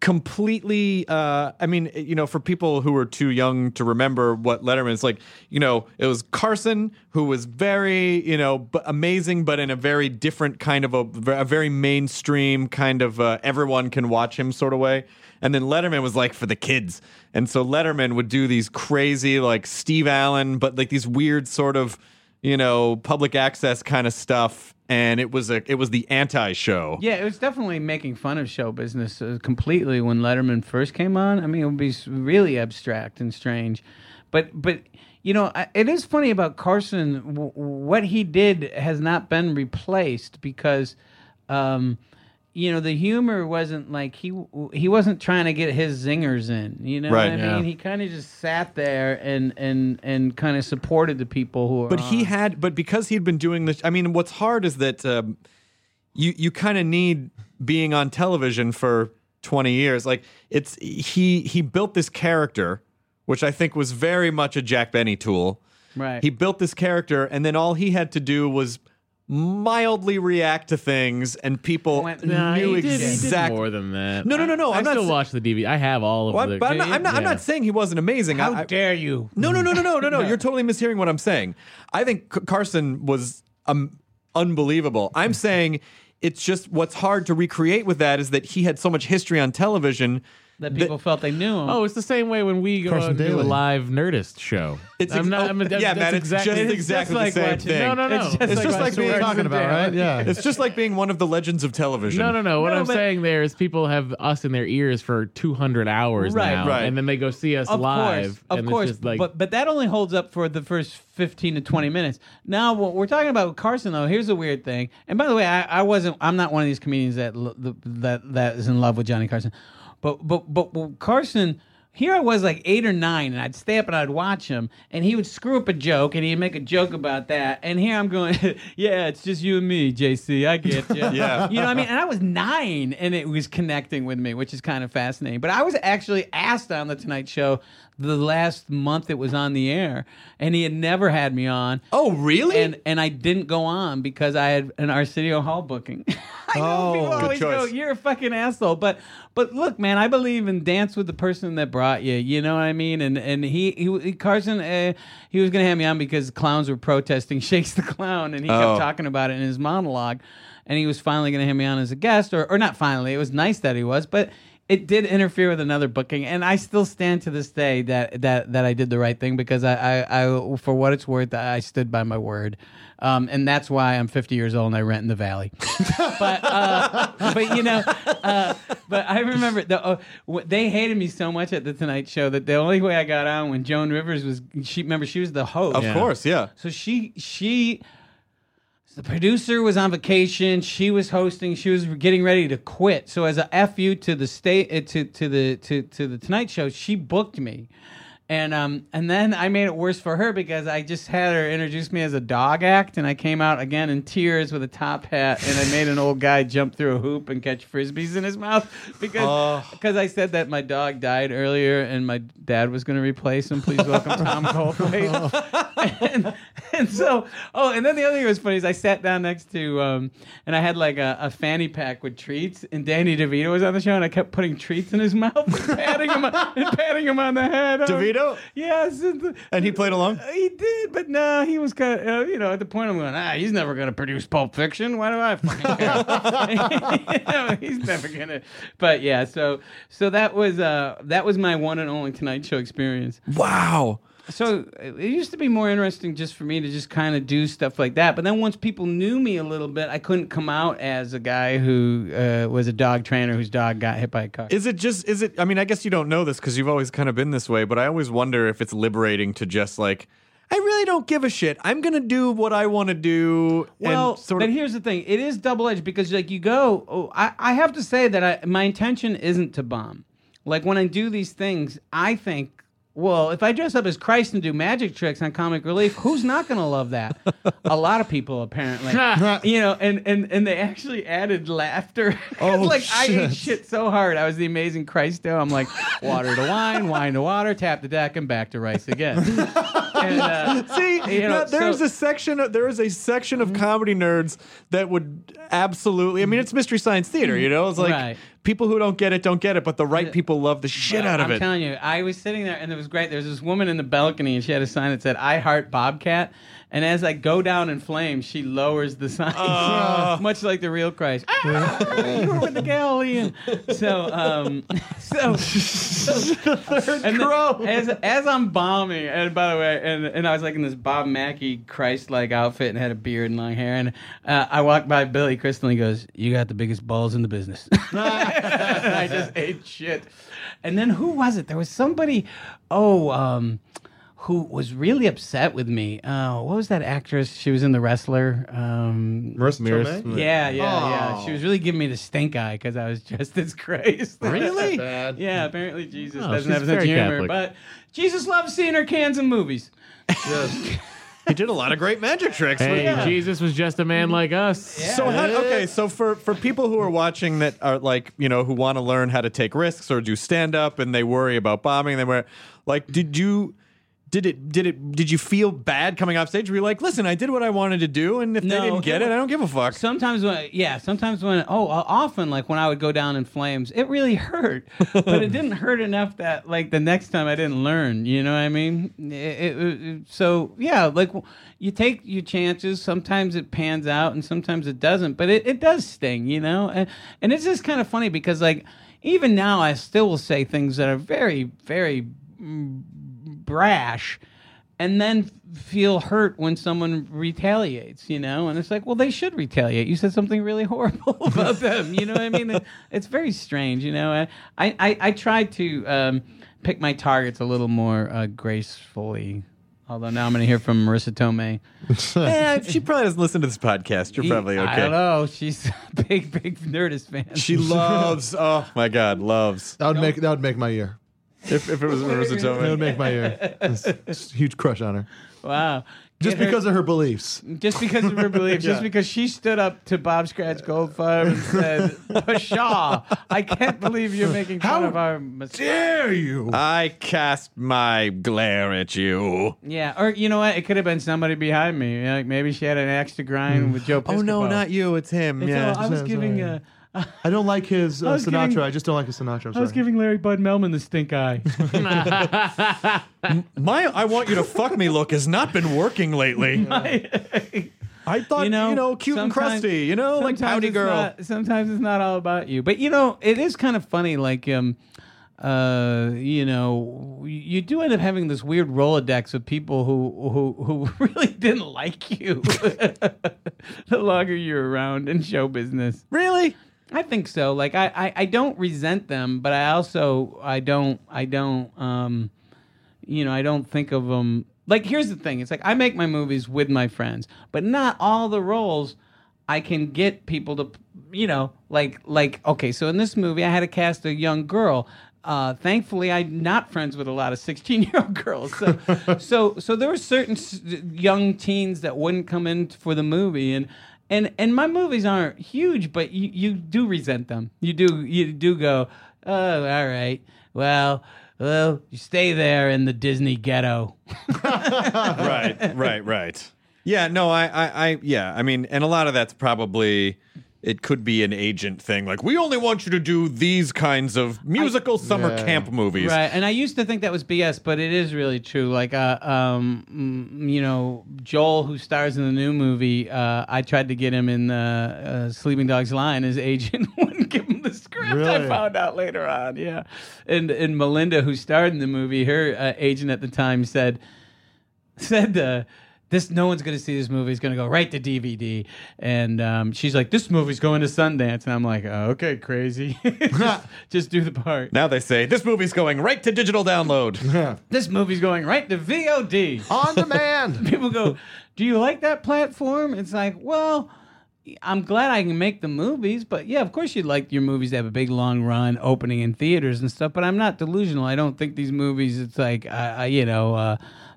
completely. Uh, I mean, you know, for people who are too young to remember what Letterman is like, you know, it was Carson who was very, you know, b- amazing, but in a very different kind of a, a very mainstream kind of uh, everyone can watch him sort of way. And then Letterman was like for the kids. And so Letterman would do these crazy, like Steve Allen, but like these weird sort of you know, public access kind of stuff, and it was a it was the anti-show. Yeah, it was definitely making fun of show business uh, completely when Letterman first came on. I mean, it would be really abstract and strange, but but you know, it is funny about Carson. What he did has not been replaced because, um, you know, the humor wasn't like he he wasn't trying to get his zingers in. You know Right, what I yeah. mean? He kind of just sat there and and and kind of supported the people who were. But he on. had, but because he'd been doing this, I mean, what's hard is that um, you you kind of need being on television for twenty years. Like it's he he built this character, which I think was very much a Jack Benny tool. Right. He built this character, and then all he had to do was mildly react to things, and people Went- Nah, knew he did, he did exactly. more than that. No, no, no, no, I, I'm not still sa- watch the DVD. I have all of Well, the. but I'm not, I'm not, I'm not saying he wasn't amazing. How I, I- dare you? No, no, no, no, no, no, no. *laughs* You're totally mishearing what I'm saying. I think C- Carson was um, unbelievable. I'm *laughs* saying it's just what's hard to recreate with that is that he had so much history on television. That people felt they knew him. Oh, it's the same way when we go Carson and do a Daly. live Nerdist show. It's I'm ex- not. oh, I'm, yeah, that's man, it's exact- just it's exactly like the same watching- thing. No, no, no. It's just It's like just like watching being- Rex talking and about, Dan. right? Yeah. It's just like being one of the legends of television. No, no, no. What No, I'm but- saying there is people have us in their ears for 200 hours Right, now, right. and then they go see us Of live. course, of and course. It's just like, but but that only holds up for the first fifteen to twenty minutes. Now, what we're talking about with Carson, though, here's a weird thing. And by the way, I, I wasn't. I'm not one of these comedians that lo- the, that that is in love with Johnny Carson. But but but, Carson. Here I was like eight or nine, and I'd stay up and I'd watch him, and he would screw up a joke, and he'd make a joke about that. And here I'm going, *laughs* yeah, it's just you and me, JC. I get you. *laughs* Yeah. You know what I mean? And I was nine and it was connecting with me, which is kind of fascinating. But I was actually asked on the Tonight Show the last month it was on the air, and he had never had me on. Oh, really? And and I didn't go on because I had an Arsenio Hall booking. *laughs* I know Oh, people good always go, choice. "You're a fucking asshole," but but look, man, I believe in dance with the person that brought you. You know what I mean? And and he he, Carson, uh, he was gonna have me on because clowns were protesting *laughs* Shakes the Clown, and he Oh. kept talking about it in his monologue. And he was finally going to have me on as a guest, or, or not finally. It was nice that he was, but it did interfere with another booking. And I still stand to this day that that that I did the right thing because I, I, I for what it's worth, I stood by my word. Um, and that's why I'm 50 years old and I rent in the valley. *laughs* but uh, but you know, uh, but I remember the, uh, w- they hated me so much at the Tonight Show that the only way I got on when Joan Rivers was she remember she was the host. of course, yeah. So she she the producer was on vacation. She was hosting. She was getting ready to quit. So as a fu to the state uh, to to the to to the Tonight Show, she booked me. And um and then I made it worse for her because I just had her introduce me as a dog act, and I came out again in tears with a top hat, and I made an old guy jump through a hoop and catch frisbees in his mouth because because I said that my dog died earlier and my dad was going to replace him. Please welcome Tom *laughs* Goldthwait. *laughs* and, and so, oh, and then the other thing that was funny is I sat down next to, um, and I had like a, a fanny pack with treats, and Danny DeVito was on the show, and I kept putting treats in his mouth and patting him, on- *laughs* and patting him on the head. I was- Yes. And, And he played along? he did, but no, he was kind of, uh, you know, at the point I'm going, ah, he's never going to produce Pulp Fiction. Why do I fucking care? You *laughs* know, *laughs* he's never going to. But yeah, so so that was uh that was my one and only Tonight Show experience. Wow. So it used to be more interesting just for me to just kind of do stuff like that. But then once people knew me a little bit, I couldn't come out as a guy who uh, was a dog trainer whose dog got hit by a car. Is it just, is it, I mean, I guess you don't know this because you've always kind of been this way, but I always wonder if it's liberating to just like, I really don't give a shit. I'm going to do what I want to do. Well, and sort but of, here's the thing: it is double edged because like you go. Oh, I I have to say that I, my intention isn't to bomb. Like when I do these things, I think. Well, if I dress up as Christ and do magic tricks on comic relief, who's not going to love that? a lot of people, apparently. *laughs* you know, and, and, and they actually added laughter. *laughs* 'Cause, Oh, like I ate shit. shit so hard. I was the amazing Christo. I'm like, water to wine, wine to water, tap the deck, and back to rice again. *laughs* and, uh, See, you know, now, there's so- a section. Of, there is a section of comedy nerds that would absolutely. I mean, it's mystery science theater. You know, it's like Right. People who don't get it don't get it, but the right people love the shit out of it. I'm telling you, I was sitting there and it was great. There was this woman in the balcony and she had a sign that said "I heart Bobcat." And as I go down in flames, she lowers the sign, *laughs* much like the real Christ. *laughs* Ah, you were with the Galilean. So, um, *laughs* so, and then as as I'm bombing, and by the way, and and I was like in this Bob Mackie Christ-like outfit and had a beard and long hair, and uh, I walked by Billy Crystal and he goes, "You got the biggest balls in the business." and I just ate shit. And then who was it? There was somebody, oh, um, who was really upset with me. Uh, what was that actress? She was in The Wrestler. Um, Marisa Tomei? yeah, yeah, yeah. Oh. She was really giving me the stink eye because I was *laughs* dressed as Christ. Really? *laughs* Bad. yeah, apparently Jesus Oh, doesn't she's have a sense of very humor, Catholic. but Jesus loves seeing her cans in movies. Yes. *laughs* He did a lot of great magic tricks. Hey, Yeah. Jesus was just a man like us. So how, okay, so for for people who are watching that are like you know who want to learn how to take risks or do stand up and they worry about bombing, they were like, did you? Did it? Did it? Did you feel bad coming off stage? Were you like, listen, I did what I wanted to do, and if No, they didn't get it I don't give a fuck. Sometimes when, yeah, sometimes when, oh, uh, often like when I would go down in flames, it really hurt, but it didn't hurt enough that like the next time I didn't learn. You know what I mean? It- it- it- so yeah, like you take your chances. Sometimes it pans out, and sometimes it doesn't. But it, it does sting, you know. And and it's just kind of funny because like even now I still will say things that are very very mm, brash and then feel hurt when someone retaliates, you know? And it's like, well, they should retaliate. You said something really horrible *laughs* about them, you know what I mean? It's very strange, you know? I, I, I try to um, pick my targets a little more uh, gracefully. Although now I'm going to hear from Marisa Tomei. *laughs* yeah, she probably doesn't listen to this podcast. You're probably okay. I don't know. She's a *laughs* big, big Nerdist fan. She loves. Oh my God, loves. That would make that would make my year. If, if it was Marisa It would Tomei. make my year. It's- it's a huge crush on her. wow. Just Get her- because of her beliefs. just because of her beliefs, *laughs* just because she stood up to Bob Scratch Goldfarb and said, Pshaw, I can't believe you're making fun How of our mistakes. Dare you? I cast my glare at you. Yeah, or you know what? It could have been somebody behind me. Like maybe she had an axe to grind with Joe Piscopo. Oh no, not you. It's him. It's yeah. all- I was Sorry. giving uh, I don't like his uh, I was Sinatra. giving- I just don't like his Sinatra. I'm I was sorry. giving Larry Bud Melman the stink eye. *laughs* *laughs* My I want you to fuck me look has not been working lately. *laughs* I thought you know, cute and sometimes- crusty, you know, like sometimes pouty it's girl. not- sometimes it's not all about you, but you know, it is kind of funny. Like, um, uh, you know, you do end up having this weird rolodex of people who who who really didn't like you the longer you're around in show business. Really? I think so. Like I, I, I don't resent them, but I also I don't I don't um you know, I don't think of them like here's the thing. It's like I make my movies with my friends, but not all the roles I can get people to you know, like like okay, so in this movie I had to cast a young girl. Uh, thankfully, I'm not friends with a lot of *laughs* 16 year old girls. So, so, so there were certain young teens that wouldn't come in for the movie, and and and my movies aren't huge, but you, you do resent them. You do you do go, oh, all right, well, well, you stay there in the Disney ghetto. *laughs* right, right, right. Yeah, no, I, I, I, yeah, I mean, and a lot of that's probably it could be an agent thing. Like, we only want you to do these kinds of musical summer Yeah. camp movies. Right, and I used to think that was BS, but it is really true. Like, uh, um, mm, you know, Joel, who stars in the new movie, uh, I tried to get him in uh, uh, Sleeping Dogs Lie. His agent *laughs* wouldn't give him the script. I found out later on. Yeah, and and Melinda, who starred in the movie, her uh, agent at the time said said uh, this no one's going to see this movie it's going to go right to dvd and um, she's like this movie's going to sundance and i'm like oh, okay crazy *laughs* just, *laughs* just do the part Now they say this movie's going right to digital download. *laughs* this movie's going right to vod On demand. people go do you like that platform it's like well I'm glad I can make the movies, but yeah, of course you'd like your movies to have a big long run opening in theaters and stuff. But I'm not delusional. I don't think these movies. It's like I, I you know uh,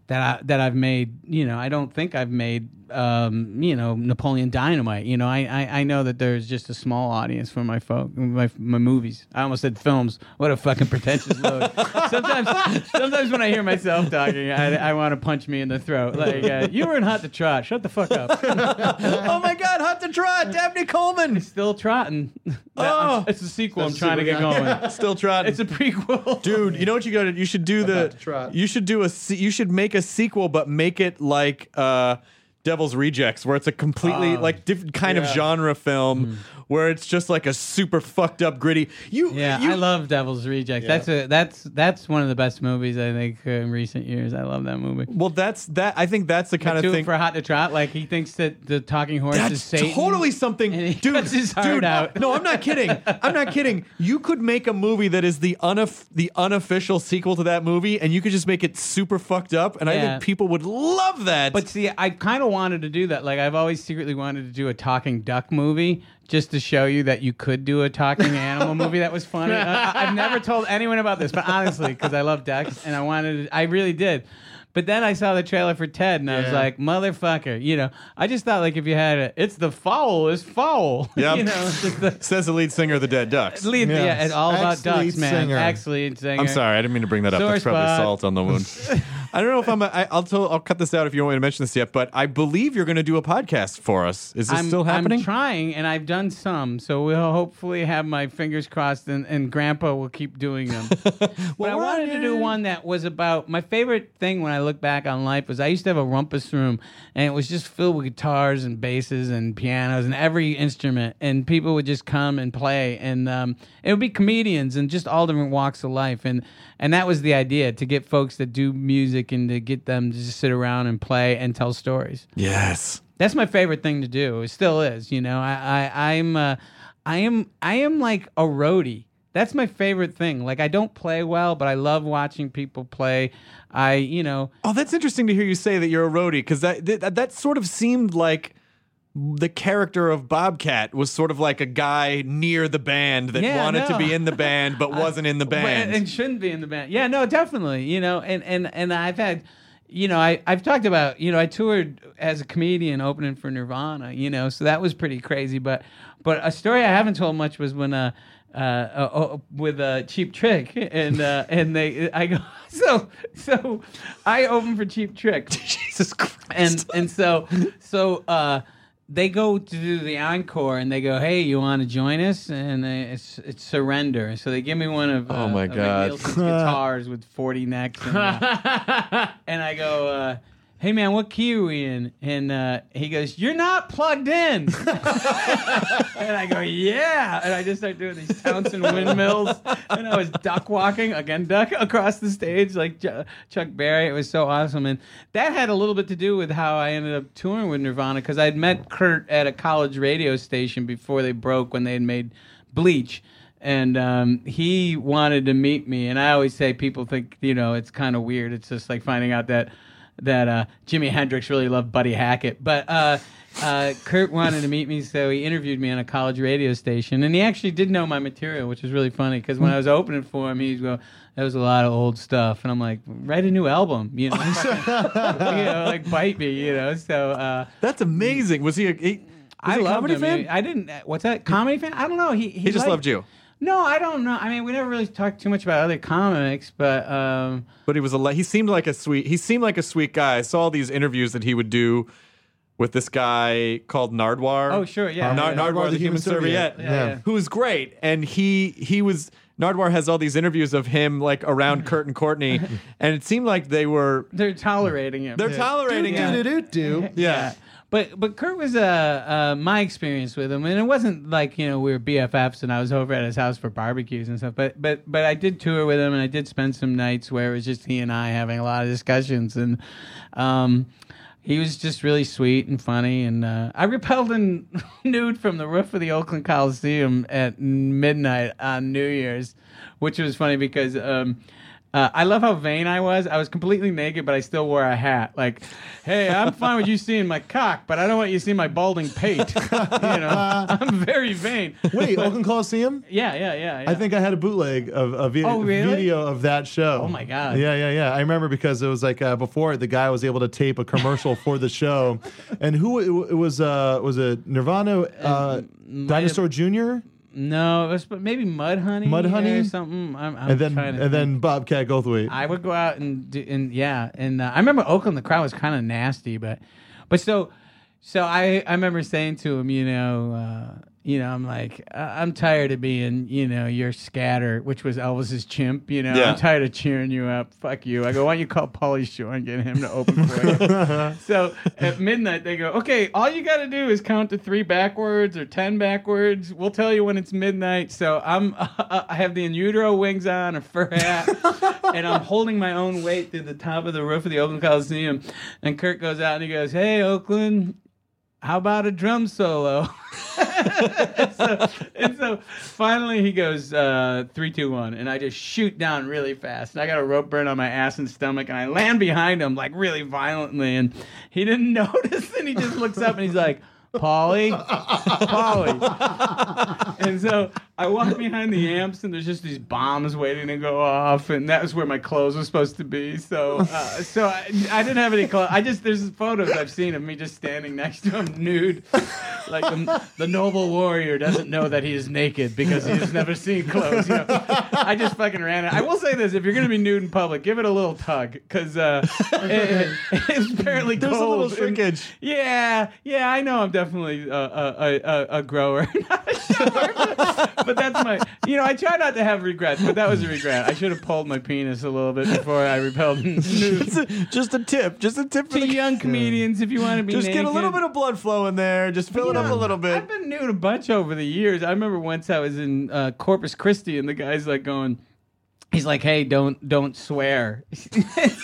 that I, that I've made. You know, I don't think I've made. Um, you know, Napoleon Dynamite. You know, I, I I know that there's just a small audience for my folk my my movies. I almost said films. What a fucking pretentious *laughs* load. sometimes sometimes when I hear myself talking, I, I want to punch me in the throat. Like uh, you were in Hot to Trot. Shut the fuck up. *laughs* oh my God, Hot to Trot, Dabney Coleman. Still trotting. Oh. it's a sequel. I'm trying to get super going. *laughs* Still trotting. It's a prequel, Dude, you know what you got to You should do the to trot. You should do a you should make a sequel but make it like uh Devil's Rejects where it's a completely Oh, like different kind of genre film hmm. Where it's just like a super fucked up gritty. You Yeah, you, I love Devil's Rejects. That's a that's that's one of the best movies I think uh, in recent years. I love that movie. Well, that's that I think that's the kind do of thing for Hot to Trot. Like he thinks that the talking horse is Satan. totally something, and *laughs* he dude. cuts his heart dude, out. No, I'm not kidding. I'm not kidding. You could make a movie that is the unof- the unofficial sequel to that movie, and you could just make it super fucked up, and I think people would love that. But see, I kind of wanted to do that. Like I've always secretly wanted to do a talking duck movie. Just to show you that you could do a talking animal *laughs* movie that was funny. I, I've never told anyone about this, but honestly, because I love ducks and I wanted, I really did. But then I saw the trailer for Ted, and I was Yeah. like, "Motherfucker!" You know, I just thought like if you had a, it's the foul is foul. *laughs* Yep. you know, it's just the says the lead singer of the Dead Ducks. lead. Yes. Yeah, it's all about Ex-lead ducks, man. singer. Ex-lead singer. I'm sorry, I didn't mean to bring that up. Sore That's probably spot. salt on the wound. *laughs* I don't know if I'm. A, I, I'll tell. I'll cut this out if you don't want me to mention this yet. But I believe you're going to do a podcast for us. Is this I'm, still happening? I'm trying, and I've done some, so we'll hopefully have my fingers crossed, and, and Grandpa will keep doing them. *laughs* but I we're wanted to do one that was about my favorite thing when I look back on life was I used to have a rumpus room, and it was just filled with guitars and basses and pianos and every instrument, and people would just come and play, and um, it would be comedians and just all different walks of life, and and that was the idea to get folks that do music and to get them to just sit around and play and tell stories. yes. That's my favorite thing to do. It still is. You know, I, I I'm uh, I am I am like a roadie. That's my favorite thing. Like I don't play well, but I love watching people play. I you know Oh, that's interesting to hear you say that you're a roadie because that, that that sort of seemed like the character of Bobcat was sort of like a guy near the band that Yeah, wanted to be in the band but *laughs* wasn't in the Well, band. and shouldn't be in the band. Yeah, no, definitely. You know, and and and I've had. You know, I, I've talked about, you know, I toured as a comedian opening for Nirvana, you know, so that was pretty crazy. But but a story I haven't told much was when uh, uh, uh, uh with a cheap trick and uh, and they I go *laughs* so so I open for cheap trick *laughs* Jesus Christ. and and so so uh they go to do the encore and they go hey you want to join us and uh, it's it's surrender so they give me one of uh, Oh, my of God. Nielsen's *laughs* guitars with 40 necks and, uh, and I go uh Hey man, what key are we in? And uh, he goes, "You're not plugged in." *laughs* and I go, "Yeah." And I just start doing these Townshend windmills, and I was duck walking again, duck across the stage like Ch- Chuck Berry. It was so awesome, and that had a little bit to do with how I ended up touring with Nirvana because I'd met Kurt at a college radio station before they broke when they had made Bleach. And um, he wanted to meet me, and I always say people think you know it's kind of weird. It's just like finding out that that uh, Jimi Hendrix really loved Buddy Hackett. But uh, uh, Kurt wanted to meet me, so he interviewed me on a college radio station, and he actually did know my material, which was really funny because when I was opening for him, he'd go, "That was a lot of old stuff," and I'm like, "Write a new album, you know, *laughs* you know, like bite me, you know." So. Uh, That's amazing. Was he a, he, was I he a loved comedy him. fan? I didn't. What's that? Comedy fan? I don't know. He he, He just liked- loved you. No, I don't know. I mean, we never really talked too much about other comics, but um, But he was a le- he seemed like a sweet he seemed like a sweet guy. I saw all these interviews that he would do with this guy called Nardwuar. Oh, sure, yeah, Nar- yeah. Nardwuar, the, human serviette, Yeah, yeah. who was great, and he he was. Nardwuar has all these interviews of him like around Kurt and Courtney, *laughs* and it seemed like they were They're tolerating him. they're tolerating do, him. do, do, do. Yeah. But but Kurt was uh, uh my experience with him, and it wasn't like you know we were BFFs and I was over at his house for barbecues and stuff. But but but I did tour with him, and I did spend some nights where it was just he and I having a lot of discussions, and um, he was just really sweet and funny. And uh, I repelled in *laughs* nude from the roof of the Oakland Coliseum at midnight on New Year's, which was funny because. Um, uh, I love how vain I was. I was completely naked, but I still wore a hat. Like, hey, I'm fine with you seeing my cock, but I don't want you to see my balding pate. *laughs* you know, I'm very vain. Wait, Oakland Coliseum? Yeah, yeah, yeah. yeah. I think I had a bootleg of a vi- Oh, really? video of that show. Oh, my God. Yeah, yeah, yeah. I remember because it was like uh, before the guy was able to tape a commercial for the show, *laughs* and who it, was? Uh, was it Nirvana? Uh, Dinosaur Jr. No, it was but maybe Mud Honey, Mudhoney? or something. I'm, I'm and then trying to and think. then Bobcat Goldthwait. I would go out and do, and yeah, and uh, I remember Oakland. The crowd was kind of nasty, but but so so I I remember saying to him, you know, uh, you know, I'm like I'm tired of being, you know, your scatter, which was Elvis's chimp. You know, Yeah. I'm tired of cheering you up. Fuck you. I go, why don't you call Pauly Shore and get him to open for you? *laughs* so at midnight they go, okay, all you got to do is count to three backwards or ten backwards. We'll tell you when it's midnight. So I'm *laughs* I have the in utero wings on, a fur hat, *laughs* and I'm holding my own weight through the top of the roof of the Oakland Coliseum. And Kurt goes out and he goes, hey Oakland. How about a drum solo? and, *laughs* so, and so finally he goes uh, three, two, one, and I just shoot down really fast. And I got a rope burn on my ass and stomach, and I land behind him like really violently, and he didn't *laughs* notice, and he just looks up and he's like. Polly, Polly, *laughs* and so I walk behind the amps, and there's just these bombs waiting to go off, and that was where my clothes were supposed to be. So, uh, so I, I didn't have any clothes. I just there's photos I've seen of me just standing next to him nude, like the, the noble warrior doesn't know that he is naked because he has never seen clothes. You know? I just fucking ran it. I will say this: if you're gonna be nude in public, give it a little tug because uh, *laughs* it, it's apparently cold. There's a cold. little and- shrinkage. yeah, yeah, I know. I'm definitely a, a, a, a- grower, *laughs* not a shower. But, that's my. You know, I try not to have regrets, but that was a regret. I should have pulled my penis a little bit before I repelled *laughs* just, a, just a tip, just a tip for To the young comedians, if you want to be Just get a little bit of blood flow in there. Just fill You it up a little bit. I've been nude a bunch over the years. I remember once I was in uh, Corpus Christi, and the guy's like going. He's like, "Hey, don't don't swear." *laughs* so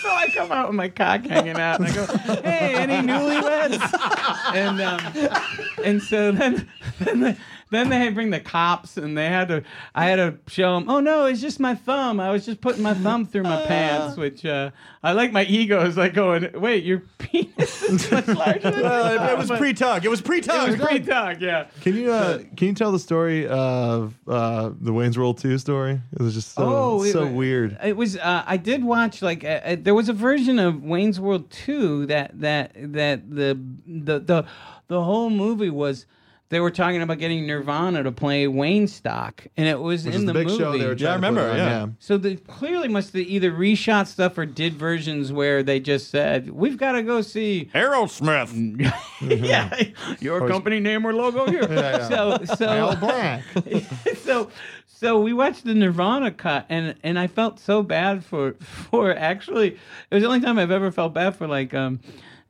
I come out with my cock hanging out, and I go, "Hey, any newlyweds?" and um, and so then *laughs* then they, then they had to bring the cops, and they had to. I had to show them. Oh no, it's just my thumb. I was just putting my thumb through my pants, *laughs* which uh, I like. My ego is like going, "Wait, your penis is much larger." Than *laughs* Well, it, it was pre-tug. It was pre-tug. It was pre-tug, yeah. Can you uh, can you tell the story of uh, the Wayne's World 2 story? It was just so Oh, it so wa- weird. It was. Uh, I did watch like uh, uh, there was a version of Wayne's World two that that that the the the the whole movie was. They were talking about getting Nirvana to play Waynestock, and it was Which in is the, the big movie. show they were Yeah, I to put remember, on, yeah. So they clearly must have either reshot stuff or did versions where they just said, "We've got to go see." Aerosmith. *laughs* yeah, your company name or logo here. *laughs* yeah. So so Al Black. *laughs* so so we watched the Nirvana cut and and I felt so bad for for actually it was the only time I've ever felt bad for like um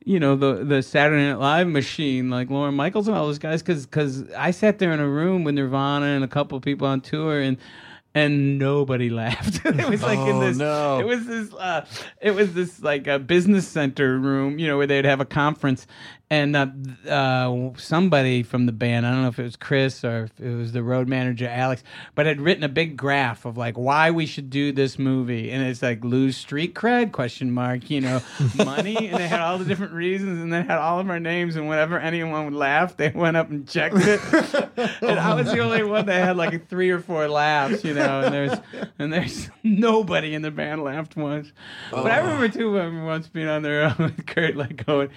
you know the the Saturday Night Live machine like Lorne Michaels and all those guys cuz cuz I sat there in a room with Nirvana and a couple of people on tour and and nobody *laughs* laughed. it was like in Oh, this. no. It was this. Uh, it was this like a business center room, you know, where they'd have a conference, and uh, uh, somebody from the band, I don't know if it was Chris or if it was the road manager Alex, but had written a big graph of like why we should do this movie, and it's like lose street cred? Question mark, you know, *laughs* money, and they had all the different reasons, and they had all of our names, and whenever anyone would laugh, they went up and checked it, *laughs* and I was the only one that had like three or four laughs, you know, and there's and there's *laughs* nobody in the band laughed once, but I remember too, once being on there with Kurt, like going,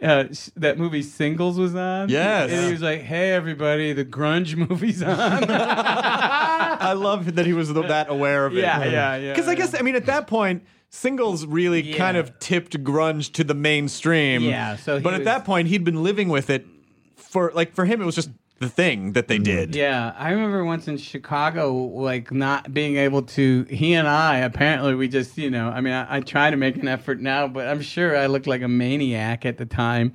uh, that movie Singles was on, Yes. and he was like, "Hey everybody, the grunge *laughs* movie's on." *laughs* I love that he was that aware of it. Yeah, yeah, yeah, Because I guess I mean at that point, singles really Yeah. kind of tipped grunge to the mainstream. Yeah, so he but at that point he'd been living with it for like for him it was just the thing that they mm. did. Yeah, I remember once in Chicago, like not being able to. He and I apparently we just, you know, I mean, I, I try to make an effort now, but I'm sure I looked like a maniac at the time.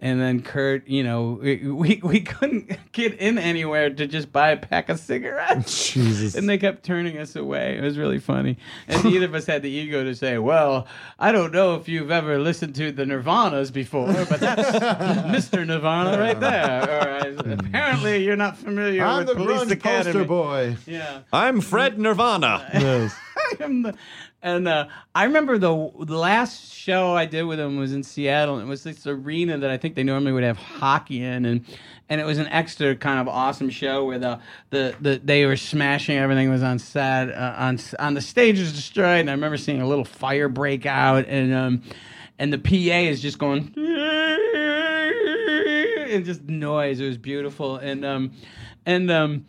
And then Kurt, you know, we we, we couldn't get in anywhere to just buy a pack of cigarettes. *laughs* Jesus. And they kept turning us away. It was really funny. And neither of us had the ego to say, "Well, I don't know if you've ever listened to the Nirvanas before, but that's *laughs* Mr. Nirvana right there." Or uh, apparently, you're not familiar I'm with the Police grunge Academy. poster boy. Yeah. I'm Fred Nirvana. Yes. *laughs* I'm the- and uh, I remember the, the last show I did with him was in Seattle. And it was this arena that I think they normally would have hockey in, and and it was an extra kind of awesome show where the the, the they were smashing everything was on set uh, on on the stage was destroyed, and I remember seeing a little fire break out, and um and the PA is just going and just noise. It was beautiful, and um and um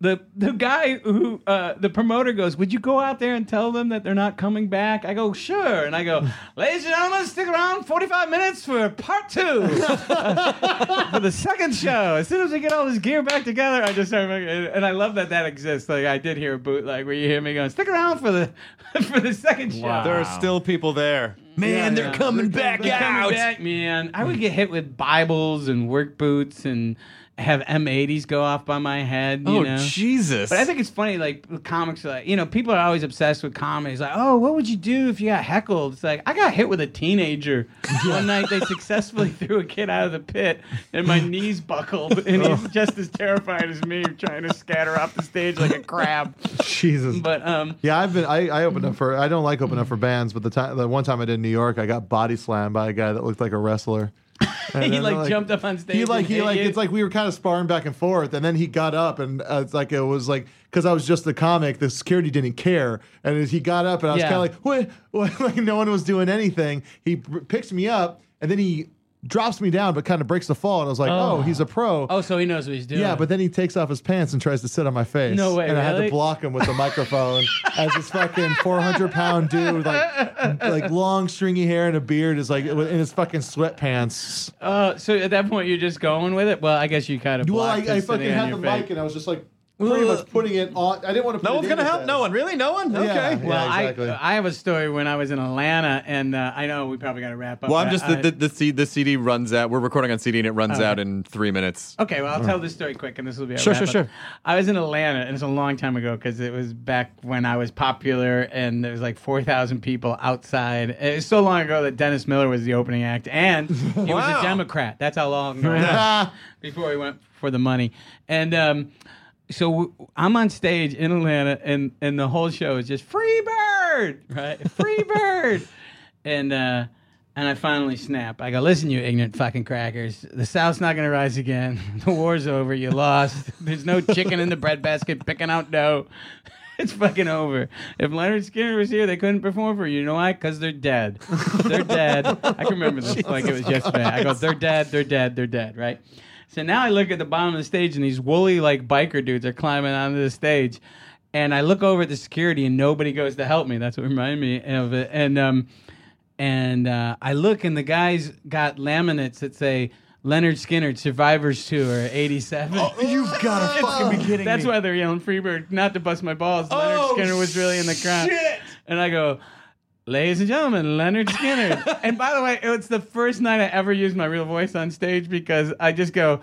the the guy who uh, the promoter goes, "Would you go out there and tell them that they're not coming back?" I go, "Sure," and I go, "Ladies and gentlemen, stick around 45 minutes for part two *laughs* for the second show." As soon as we get all this gear back together, I just start making, and I love that that exists. Like I did hear a bootleg where you hear me going, "Stick around for the *laughs* for the second show." There are still people there. Man, Yeah, they're yeah. coming back They're coming out. back, man. I would get hit with Bibles and work boots and have M80s go off by my head. You Oh know? Jesus! But I think it's funny, like comics, are like you know, people are always obsessed with comedy. Like, oh, what would you do if you got heckled? It's like I got hit with a teenager *laughs* one night. They successfully *laughs* threw a kid out of the pit, and my knees buckled, and he's just as terrified as me, trying to scatter off the stage like a crab. *laughs* Jesus. But um, Yeah, I've been. I, I opened up for. I don't like opening up for bands, but the time, the one time I did in New York, I got body slammed by a guy that looked like a wrestler. He then, like, jumped up on stage. He like he like you. it's like we were kind of sparring back and forth, and then he got up, and uh, it's like it was like because I was just the comic, the security didn't care, and as he got up, and I was Yeah. kind of like, what? what? *laughs* Like no one was doing anything. He picks me up, and then he drops me down, but kind of breaks the fall, and I was like, oh, Oh. he's a pro. Oh, so he knows what he's doing. Yeah, but then he takes off his pants and tries to sit on my face. No way, And I had really? to block him with the microphone *laughs* as this fucking 400 pound dude with like, like long stringy hair and a beard is like in his fucking sweatpants. Uh, so at that point, you're just going with it. Well, I guess you kind of. Well, I, blocked I fucking sitting on had the your mic and I was just like pretty much putting it on. I didn't want to. Put no it one's gonna help. No one, really, no one. Yeah. Okay. Well, exactly. I I have a story when I was in Atlanta, and uh, I know we probably got to wrap up. Well, I'm but just I- the, the the, C, the CD runs out. We're recording on CD and it runs Okay. out in three minutes. Okay, well, I'll tell this story quick, and this will be a Sure, wrap sure, up. sure. I was in Atlanta, and it's a long time ago because it was back when I was popular, and there was like four thousand people outside. It was so long ago that Dennis Miller was the opening act, and he was Wow. a Democrat. That's how long ago it was *laughs* before he went for the money. And um, so I'm on stage in Atlanta, and and the whole show is just free bird, right? *laughs* Free bird, and. uh and I finally snap. I go, listen, you ignorant fucking crackers. The South's not going to rise again. *laughs* The war's over. You lost. There's no chicken in the breadbasket picking out dough. *laughs* It's fucking over. If Lynyrd Skynyrd was here, they couldn't perform for you. You know why? Because they're dead. They're dead. I can remember this like it was yesterday. I go, they're dead, they're dead, they're dead, right? So now I look at the bottom of the stage and these woolly like biker dudes are climbing onto the stage. And I look over at the security and nobody goes to help me. That's what reminded me of it. And um and uh, I look and the guys got laminates that say Lynyrd Skynyrd Survivors Tour '87. You've got to fucking be kidding That's me. why they're yelling Freebird, not to bust my balls. Lynyrd Oh, Skynyrd was really in the crowd. Shit. And I go, Ladies and gentlemen, Lynyrd Skynyrd. *laughs* and by the way, it's the first night I ever used my real voice on stage because I just go,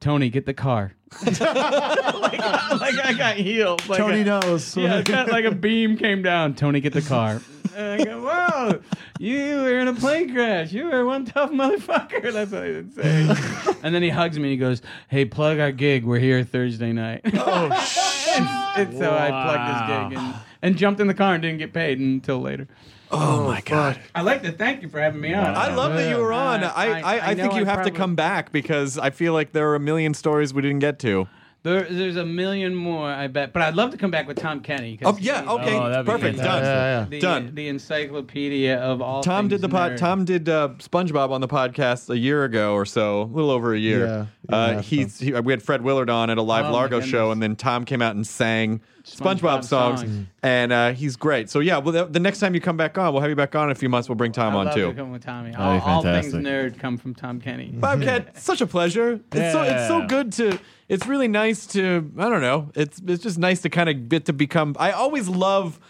Tony, get the car. *laughs* like, like I got healed. Like Tony a- knows. *laughs* Yeah, of like a beam came down. Tony, get the car. And I go, whoa, you were in a plane crash. You were one tough motherfucker. That's what I would say. and then he hugs me and he goes, hey, plug our gig. We're here Thursday night. Oh, shit. and, and so I plugged his gig and, and jumped in the car and didn't get paid until later. Oh, my god! I'd like to thank you for having me on. I love that you were on. Uh, I, I- I, I, I know think you I have probably- to come back because I feel like there are a million stories we didn't get to. There, there's a million more, I bet. But I'd love to come back with Tom Kenny. 'cause Oh yeah, he's okay, Oh, that'd be perfect, fantastic. done. Yeah, yeah. The, Done. The encyclopedia of all. Tom did things the pod. nerd. Tom did uh, SpongeBob on the podcast a year ago or so, a little over a year. Yeah, yeah, uh, that's he's he, we had Fred Willard on at a live Oh, my Largo goodness. show, and then Tom came out and sang SpongeBob, SpongeBob songs, songs. and uh, he's great. So yeah, well, the, the next time you come back on, we'll have you back on in a few months. We'll bring Tom I on love too. to come with Tommy. All, all things nerd come from Tom Kenny. *laughs* Bobcat, *laughs* such a pleasure. It's so it's so good to. It's really nice to. I don't know. It's it's just nice to kind of get to become. I always love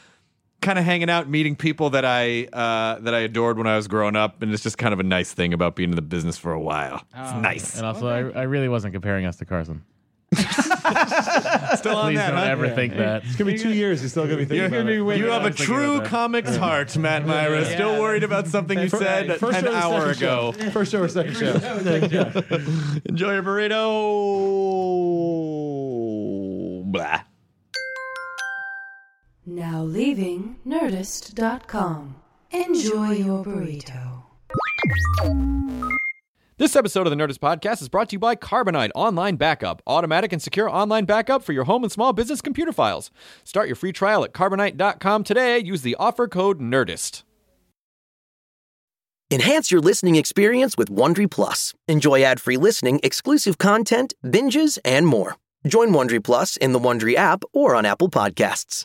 kind of hanging out, meeting people that I uh, that I adored when I was growing up, and it's just kind of a nice thing about being in the business for a while. It's nice. And also, I, I really wasn't comparing us to Carson. *laughs* Still on Please that. don't huh? ever think that. It's gonna be two years. You're still gonna be thinking You're about gonna be it. waiting. You have a true about that. comics heart, Matt Mira. Still worried about something you said. First an show or hour second ago. show? *laughs* First show or second show? Enjoy your burrito. Blah. Now leaving Nerdist.com. Enjoy your burrito. This episode of the Nerdist Podcast is brought to you by Carbonite Online Backup, automatic and secure online backup for your home and small business computer files. Start your free trial at carbonite.com today. Use the offer code NERDIST. Enhance your listening experience with Wondery Plus. Enjoy ad-free listening, exclusive content, binges, and more. Join Wondery Plus in the Wondery app or on Apple Podcasts.